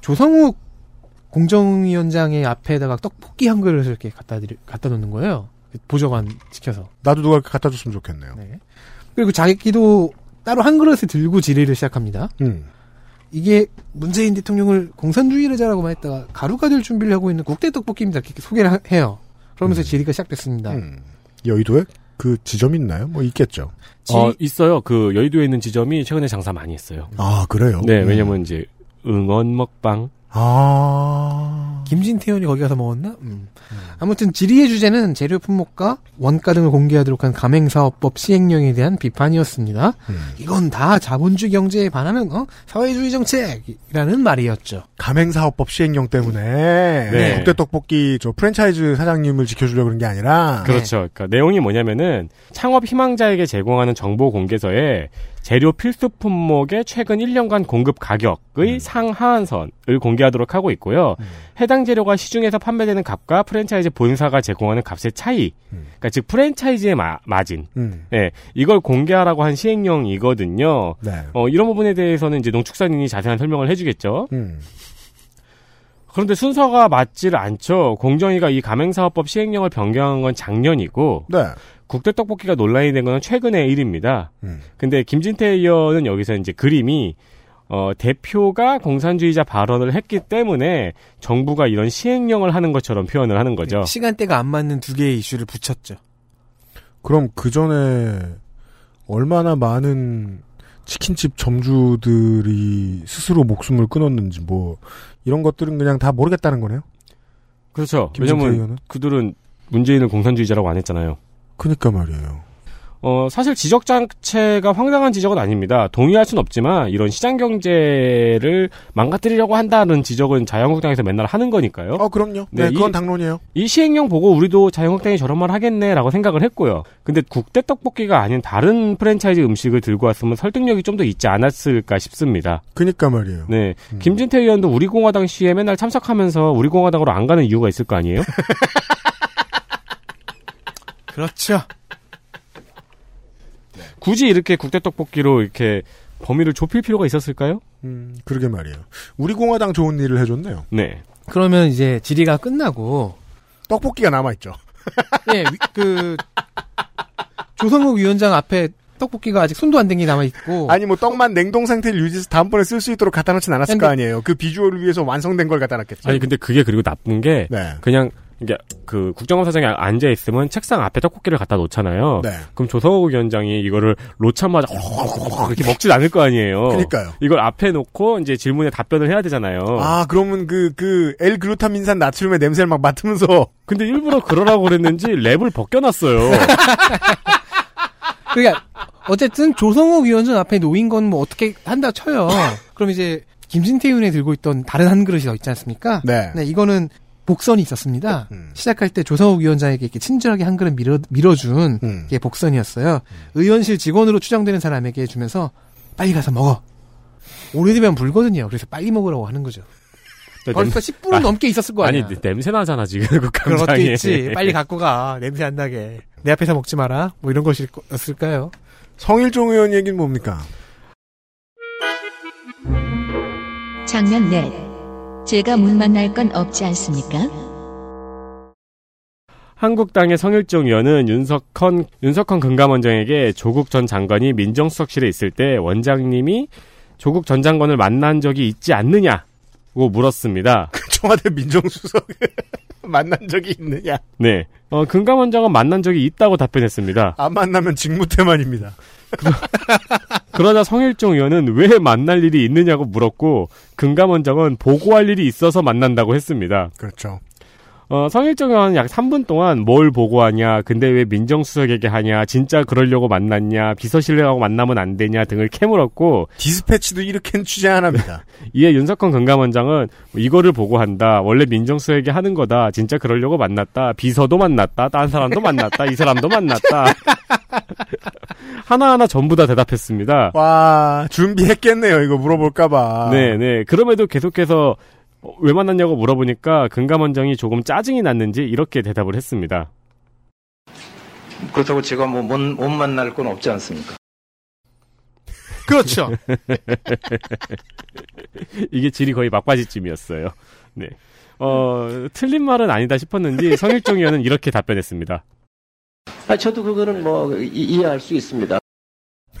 조성욱 공정위원장의 앞에다가 떡볶이 한 그릇을 이렇게 갖다 드리, 갖다 놓는 거예요. 보좌관 시켜서. 나도 누가 갖다 줬으면 좋겠네요. 네. 그리고 자기도 따로 한 그릇을 들고 질의를 시작합니다. 음. 이게 문재인 대통령을 공산주의자라고만 했다가 가루가 될 준비를 하고 있는 국대 떡볶이입니다. 이렇게 소개를 하- 해요. 그러면서 질의가 시작됐습니다. 음. 여의도에 그 지점 있나요? 뭐 있겠죠. 어, 있어요. 그 여의도에 있는 지점이 최근에 장사 많이 했어요. 아 그래요? 네, 음. 왜냐면 이제 응원 먹방. 아 김진태 의원이 거기 가서 먹었나? 음. 아무튼 질의의 주제는 재료 품목과 원가 등을 공개하도록 한 가맹사업법 시행령에 대한 비판이었습니다. 음. 이건 다 자본주의 경제에 반하는 어? 사회주의 정책이라는 말이었죠. 가맹사업법 시행령 때문에 네. 국대 떡볶이 저 프랜차이즈 사장님을 지켜주려고 그런 게 아니라 그렇죠. 그러니까 내용이 뭐냐면은 창업 희망자에게 제공하는 정보 공개서에 재료 필수 품목의 최근 1년간 공급 가격의 상하한선을 공개하도록 하고 있고요. 해당 재료가 시중에서 판매되는 값과 프랜차이즈 본사가 제공하는 값의 차이, 그러니까 즉 프랜차이즈의 마, 마진, 음. 예, 이걸 공개하라고 한 시행령이거든요. 네. 어, 이런 부분에 대해서는 이제 농축산인이 자세한 설명을 해주겠죠. 음. 그런데 순서가 맞지를 않죠. 공정위가 이 가맹사업법 시행령을 변경한 건 작년이고, 네. 국대 떡볶이가 논란이 된 건 최근의 일입니다. 음. 근데 김진태 의원은 여기서 이제 그림이 어, 대표가 공산주의자 발언을 했기 때문에 정부가 이런 시행령을 하는 것처럼 표현을 하는 거죠. 시간대가 안 맞는 두 개의 이슈를 붙였죠. 그럼 그 전에 얼마나 많은 치킨집 점주들이 스스로 목숨을 끊었는지 뭐 이런 것들은 그냥 다 모르겠다는 거네요. 그렇죠. 김진태 왜냐면 의원은? 그들은 문재인을 공산주의자라고 안 했잖아요. 그니까 말이에요. 어, 사실 지적 자체가 황당한 지적은 아닙니다. 동의할 순 없지만 이런 시장 경제를 망가뜨리려고 한다는 지적은 자유한국당에서 맨날 하는 거니까요. 어, 그럼요. 네, 네, 그건 이- 당론이에요. 이 시행령 보고 우리도 자유한국당이 저런 말 하겠네라고 생각을 했고요. 근데 국대 떡볶이가 아닌 다른 프랜차이즈 음식을 들고 왔으면 설득력이 좀 더 있지 않았을까 싶습니다. 그니까 말이에요. 네. 음. 김진태 의원도 우리 공화당 시에 맨날 참석하면서 우리 공화당으로 안 가는 이유가 있을 거 아니에요? 그렇죠. 굳이 이렇게 국대 떡볶이로 이렇게 범위를 좁힐 필요가 있었을까요? 음, 그러게 말이에요. 우리 공화당 좋은 일을 해줬네요. 네. 그러면 이제 질의가 끝나고 떡볶이가 남아있죠. 예, 위- 그 조성욱 위원장 앞에 떡볶이가 아직 손도 안댄게 남아 있고 아니 뭐 떡만 냉동 상태를 유지해서 다음번에 쓸 수 있도록 갖다 놓진 않았을 근데- 거 아니에요. 그 비주얼을 위해서 완성된 걸 갖다 놨겠죠. 아니 근데 그게 그리고 나쁜 게 네. 그냥 이게 그 국정감사장에 앉아 있으면 책상 앞에 떡볶이를 갖다 놓잖아요. 네. 그럼 조성욱 위원장이 이거를 놓자마자 이렇게 먹진 않을 거 아니에요. 그러니까요. 이걸 앞에 놓고 이제 질문에 답변을 해야 되잖아요. 아, 그러면 그, 그, L 글루타민산 나트륨의 냄새를 막 맡으면서. 근데 일부러 그러라고 그랬는지 랩을 벗겨놨어요. 그러니까 어쨌든 조성욱 위원장 앞에 놓인 건 뭐 어떻게 한다 쳐요. 그럼 이제 김진태 의원이 들고 있던 다른 한 그릇이 더 있지 않습니까? 네. 이거는 복선이 있었습니다. 음. 시작할 때 조성욱 위원장에게 이렇게 친절하게 한 그릇 밀어, 밀어준 음. 게 복선이었어요. 의원실 직원으로 추정되는 사람에게 주면서 빨리 가서 먹어. 오래되면 불거든요. 그래서 빨리 먹으라고 하는 거죠. 벌써 10분 아, 넘게 있었을 거 아니 아니야. 냄새 나잖아 지금 그 그런 것도 감상에. 있지. 빨리 갖고 가. 냄새 안 나게. 내 앞에서 먹지 마라. 뭐 이런 것이었을까요? 성일종 의원 얘기는 뭡니까? 장면 넷. 제가 못 만날 건 없지 않습니까? 한국당의 성일종 의원은 윤석헌 윤석헌 금감원장에게 조국 전 장관이 민정수석실에 있을 때 원장님이 조국 전 장관을 만난 적이 있지 않느냐고 물었습니다. 청와대 민정수석 만난 적이 있느냐? 네. 어, 금감원장은 만난 적이 있다고 답변했습니다. 안 만나면 직무태만입니다. 그러자 성일종 의원은 왜 만날 일이 있느냐고 물었고 금감원장은 보고할 일이 있어서 만난다고 했습니다. 그렇죠. 어, 성일종 의원은 약 3분 동안 뭘 보고하냐, 근데 왜 민정수석에게 하냐, 진짜 그러려고 만났냐, 비서실장하고 만나면 안 되냐 등을 캐물었고 디스패치도 이렇게는 취재 안 합니다. 이에 윤석헌 금감원장은 뭐 이거를 보고한다. 원래 민정수석에게 하는 거다. 진짜 그러려고 만났다. 비서도 만났다. 딴 사람도 만났다. 이 사람도 만났다. 하나하나 전부 다 대답했습니다. 와, 준비했겠네요. 이거 물어볼까봐. 네, 네. 그럼에도 계속해서 어, 왜 만났냐고 물어보니까 금감원장이 조금 짜증이 났는지 이렇게 대답을 했습니다. 그렇다고 제가 뭐못 만날 건 없지 않습니까? 그렇죠. 이게 질이 거의 막바지쯤이었어요. 네. 어, 틀린 말은 아니다 싶었는지 성일종 의원은 이렇게 답변했습니다. 아, 저도 그거는 뭐 이- 이해할 수 있습니다.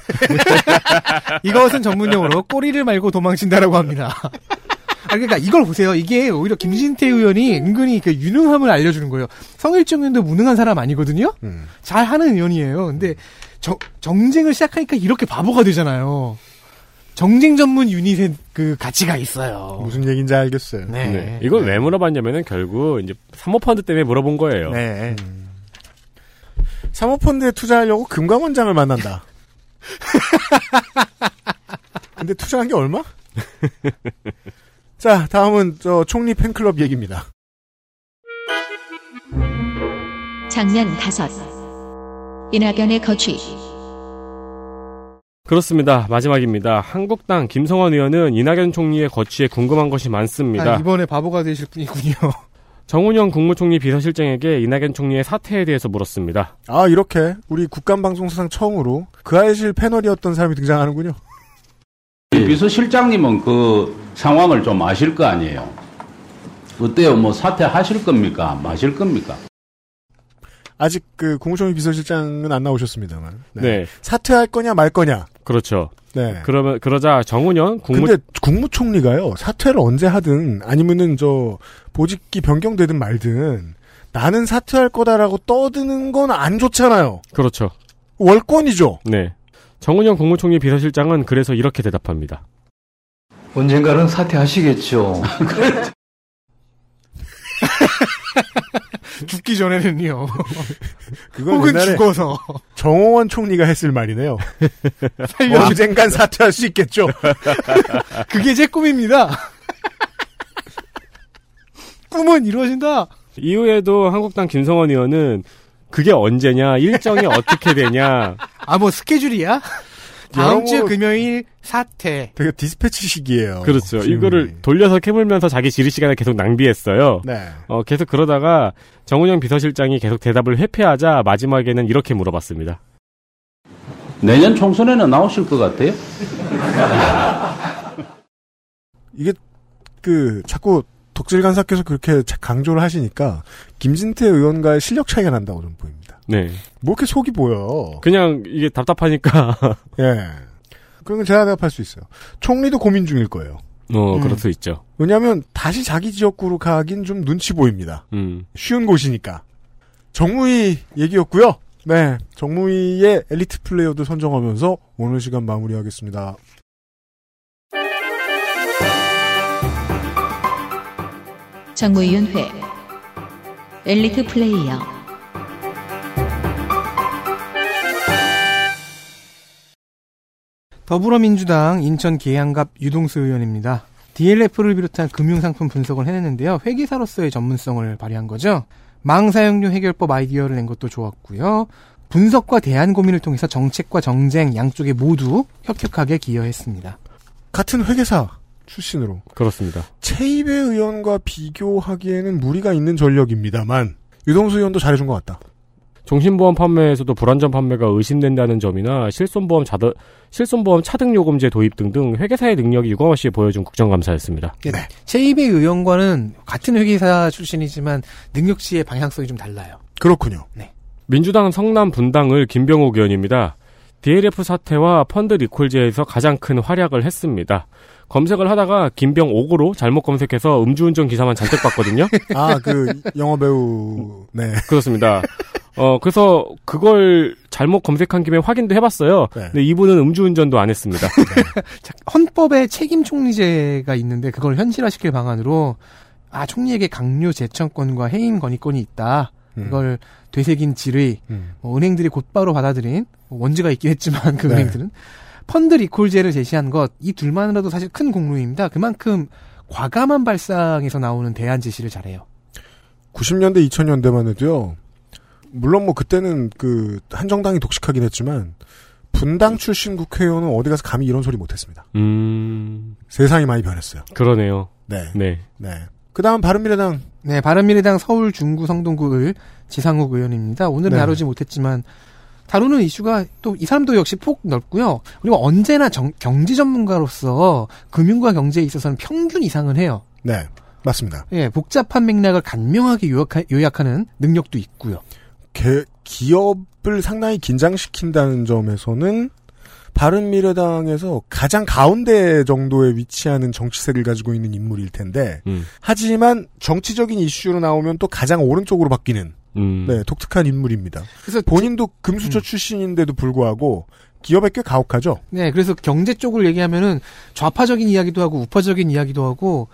이것은 전문용어로 꼬리를 말고 도망친다라고 합니다. 아, 그러니까 이걸 보세요. 이게 오히려 김진태 의원이 은근히 그 유능함을 알려주는 거예요. 성일종 의원도 무능한 사람 아니거든요? 음. 잘하는 의원이에요. 근데 정, 정쟁을 시작하니까 이렇게 바보가 되잖아요. 정쟁 전문 유닛의 그 가치가 있어요. 무슨 얘기인지 알겠어요. 네. 네. 이걸 왜 물어봤냐면은 결국 이제 사모펀드 때문에 물어본 거예요. 네. 사모펀드에 투자하려고 금감원장을 만난다. 근데 투자한 게 얼마? 자, 다음은 저 총리 팬클럽 얘기입니다. 장면 다섯. 이낙연의 거취. 그렇습니다. 마지막입니다. 한국당 김성환 의원은 이낙연 총리의 거취에 궁금한 것이 많습니다. 아, 이번에 바보가 되실 분이군요. 정운영 국무총리 비서실장에게 이낙연 총리의 사퇴에 대해서 물었습니다. 아, 이렇게 우리 국감방송사상 처음으로 그 아이실 패널이었던 사람이 등장하는군요. 비서실장님은 그 상황을 좀 아실 거 아니에요. 어때요? 뭐 사퇴하실 겁니까? 마실 겁니까? 아직 그 국무총리 비서실장은 안 나오셨습니다만. 네. 사퇴할 거냐 말 거냐. 그렇죠. 네. 그러면 그러자 정운영 국무 근데 국무총리가요 사퇴를 언제 하든 아니면은 저 보직기 변경되든 말든 나는 사퇴할 거다라고 떠드는 건 안 좋잖아요. 그렇죠. 월권이죠. 네. 정은영 국무총리 비서실장은 그래서 이렇게 대답합니다. 언젠가는 사퇴하시겠죠. 죽기 전에는요. 그건 혹은 죽어서. 정홍원 총리가 했을 말이네요. 살려- 언젠간 사퇴할 수 있겠죠. 그게 제 꿈입니다. 꿈은 이루어진다. 이후에도 한국당 김성원 의원은 그게 언제냐, 일정이 어떻게 되냐. 아, 뭐 스케줄이야? 다음 주 금요일 사퇴. 되게 디스패치식이에요. 그렇죠. 질문이. 이거를 돌려서 캐물면서 자기 지리 시간을 계속 낭비했어요. 네. 어, 계속 그러다가 정은영 비서실장이 계속 대답을 회피하자 마지막에는 이렇게 물어봤습니다. 내년 총선에는 나오실 것 같아요? 이게 그 자꾸 덕질 간사께서 그렇게 자- 강조를 하시니까 김진태 의원과의 실력 차이가 난다고 좀 보입니다. 네. 뭐 이렇게 속이 보여. 그냥 이게 답답하니까. 예. 그건 제가 대답할 수 있어요. 총리도 고민 중일 거예요. 어, 음. 그럴 수 있죠. 왜냐하면 다시 자기 지역구로 가긴 좀 눈치 보입니다. 음. 쉬운 곳이니까. 정무위 얘기였고요. 네, 정무위의 엘리트 플레이어들 선정하면서 오늘 시간 마무리하겠습니다. 정무위원회 엘리트 플레이어 더불어민주당 인천 계양갑 유동수 의원입니다. DLF를 비롯한 금융상품 분석을 해냈는데요. 회계사로서의 전문성을 발휘한 거죠. 망사용료 해결법 아이디어를 낸 것도 좋았고요. 분석과 대안 고민을 통해서 정책과 정쟁 양쪽에 모두 혁혁하게 기여했습니다. 같은 회계사 출신으로 그렇습니다. 최입의 의원과 비교하기에는 무리가 있는 전력입니다만 유동수 의원도 잘해준 것 같다. 종신보험 판매에서도 불안전 판매가 의심된다는 점이나 실손보험 자드, 실손보험 차등 요금제 도입 등등 회계사의 능력이 유광없이 보여준 국정감사였습니다. 네. 최입의 의원과는 같은 회계사 출신이지만 능력치의 방향성이 좀 달라요. 그렇군요. 민주당 성남 분당을 김병욱 의원입니다. DLF 사태와 펀드 리콜제에서 가장 큰 활약을 했습니다. 검색을 하다가 김병 옥으로 잘못 검색해서 음주운전 기사만 잔뜩 봤거든요. 아, 그 영화 배우 네. 그렇습니다. 어, 그래서 그걸 잘못 검색한 김에 확인도 해봤어요. 네. 근데 이분은 음주운전도 안 했습니다. 자, 헌법에 책임 총리제가 있는데 그걸 현실화시킬 방안으로 아 총리에게 강요 제청권과 해임 건의권이 있다. 음. 이걸 되새긴 질의 음. 뭐 은행들이 곧바로 받아들인 뭐 원죄가 있긴 했지만 그 네. 은행들은 펀드 리콜제를 제시한 것 이 둘만으로도 사실 큰 공로입니다. 그만큼 과감한 발상에서 나오는 대안 제시를 잘해요. 90년대 2000년대만 해도요. 물론 뭐 그때는 그 한정당이 독식하긴 했지만 분당 출신 국회의원은 어디 가서 감히 이런 소리 못했습니다. 음, 세상이 많이 변했어요. 그러네요. 네, 네. 네. 그다음 바른미래당 네, 바른미래당 서울 중구 성동구을 지상욱 의원입니다. 오늘은 네. 다루지 못했지만 다루는 이슈가 또 이 사람도 역시 폭 넓고요. 그리고 언제나 정- 경제 전문가로서 금융과 경제에 있어서는 평균 이상은 해요. 네 맞습니다. 예, 복잡한 맥락을 간명하게 요약하, 요약하는 능력도 있고요. 개- 기업을 상당히 긴장시킨다는 점에서는 바른미래당에서 가장 가운데 정도에 위치하는 정치색을 가지고 있는 인물일 텐데 음, 하지만 정치적인 이슈로 나오면 또 가장 오른쪽으로 바뀌는 음. 네, 독특한 인물입니다. 그래서 본인도 금수저 출신인데도 불구하고 기업에 꽤 가혹하죠. 네, 그래서 경제 쪽을 얘기하면은 좌파적인 이야기도 하고 우파적인 이야기도 하고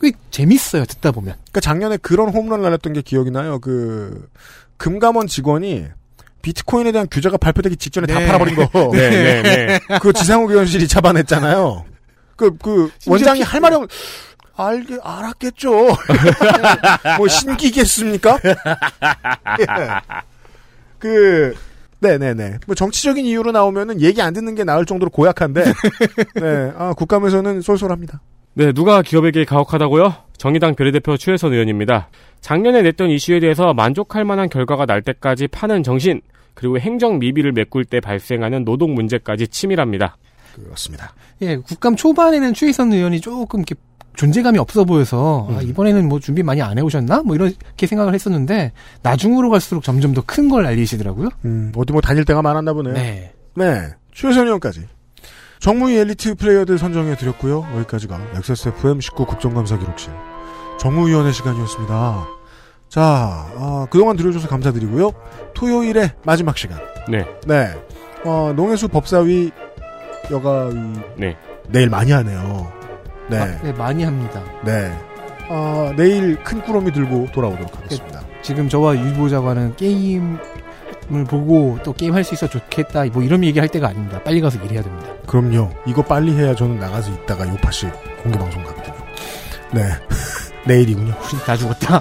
꽤 재밌어요. 듣다 보면. 그러니까 작년에 그런 홈런 날렸던 게 기억이 나요. 그 금감원 직원이 비트코인에 대한 규제가 발표되기 직전에 다 네. 팔아버린 거. 네, 네, 네. 그 지상욱 의원실이 잡아냈잖아요. 그, 그, 원장이 피- 할 말이 없, 알게, 알았겠죠. 뭐, 신기겠습니까? 예. 그, 네네네. 뭐, 정치적인 이유로 나오면은 얘기 안 듣는 게 나을 정도로 고약한데, 네, 아, 국감에서는 쏠쏠합니다. 네, 누가 기업에게 가혹하다고요? 정의당 비례대표 추혜선 의원입니다. 작년에 냈던 이슈에 대해서 만족할 만한 결과가 날 때까지 파는 정신, 그리고 행정 미비를 메꿀 때 발생하는 노동 문제까지 치밀합니다. 그렇습니다. 예, 국감 초반에는 추희선 의원이 조금 이렇게 존재감이 없어 보여서 아, 이번에는 뭐 준비 많이 안 해오셨나? 뭐 이렇게 생각을 했었는데 나중으로 갈수록 점점 더 큰 걸 알리시더라고요. 음, 어디 뭐 다닐 때가 많았나 보네요. 네. 네. 최선 의원까지. 정무위 엘리트 플레이어들 선정해 드렸고요. 여기까지가 XSFM19 국정감사 기록실 정무위원회 시간이었습니다. 자, 아, 그동안 들어주셔서 감사드리고요. 토요일에 마지막 시간. 네. 네. 어, 농해수 법사위 여가위 네. 내일 많이 하네요. 네. 아, 네, 많이 합니다. 네. 어, 내일 큰 꾸러미 들고 돌아오도록 하겠습니다. 지금 저와 유보자관은 게임 을 보고 또 게임 할 수 있어 좋겠다 뭐 이런 얘기 할 때가 아닙니다. 빨리 가서 일해야 됩니다. 그럼요. 이거 빨리 해야 저는 나가서 있다가 요파시 공개 방송 가거든요. 네. 내일이군요. 우린 다 죽었다.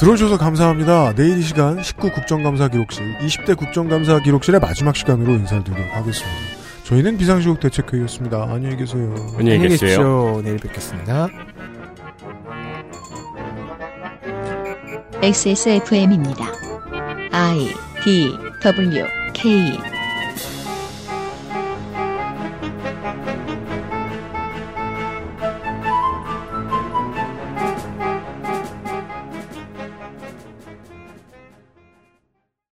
들어주셔서 감사합니다. 내일 이 시간 19 국정감사 기록실, 20대 국정감사 기록실의 마지막 시간으로 인사를 드리도록 하겠습니다. 저희는 비상시국 대책회의였습니다. 안녕히 계세요. 안녕히 계세요. 내일 뵙겠습니다. XSFM입니다. I D W K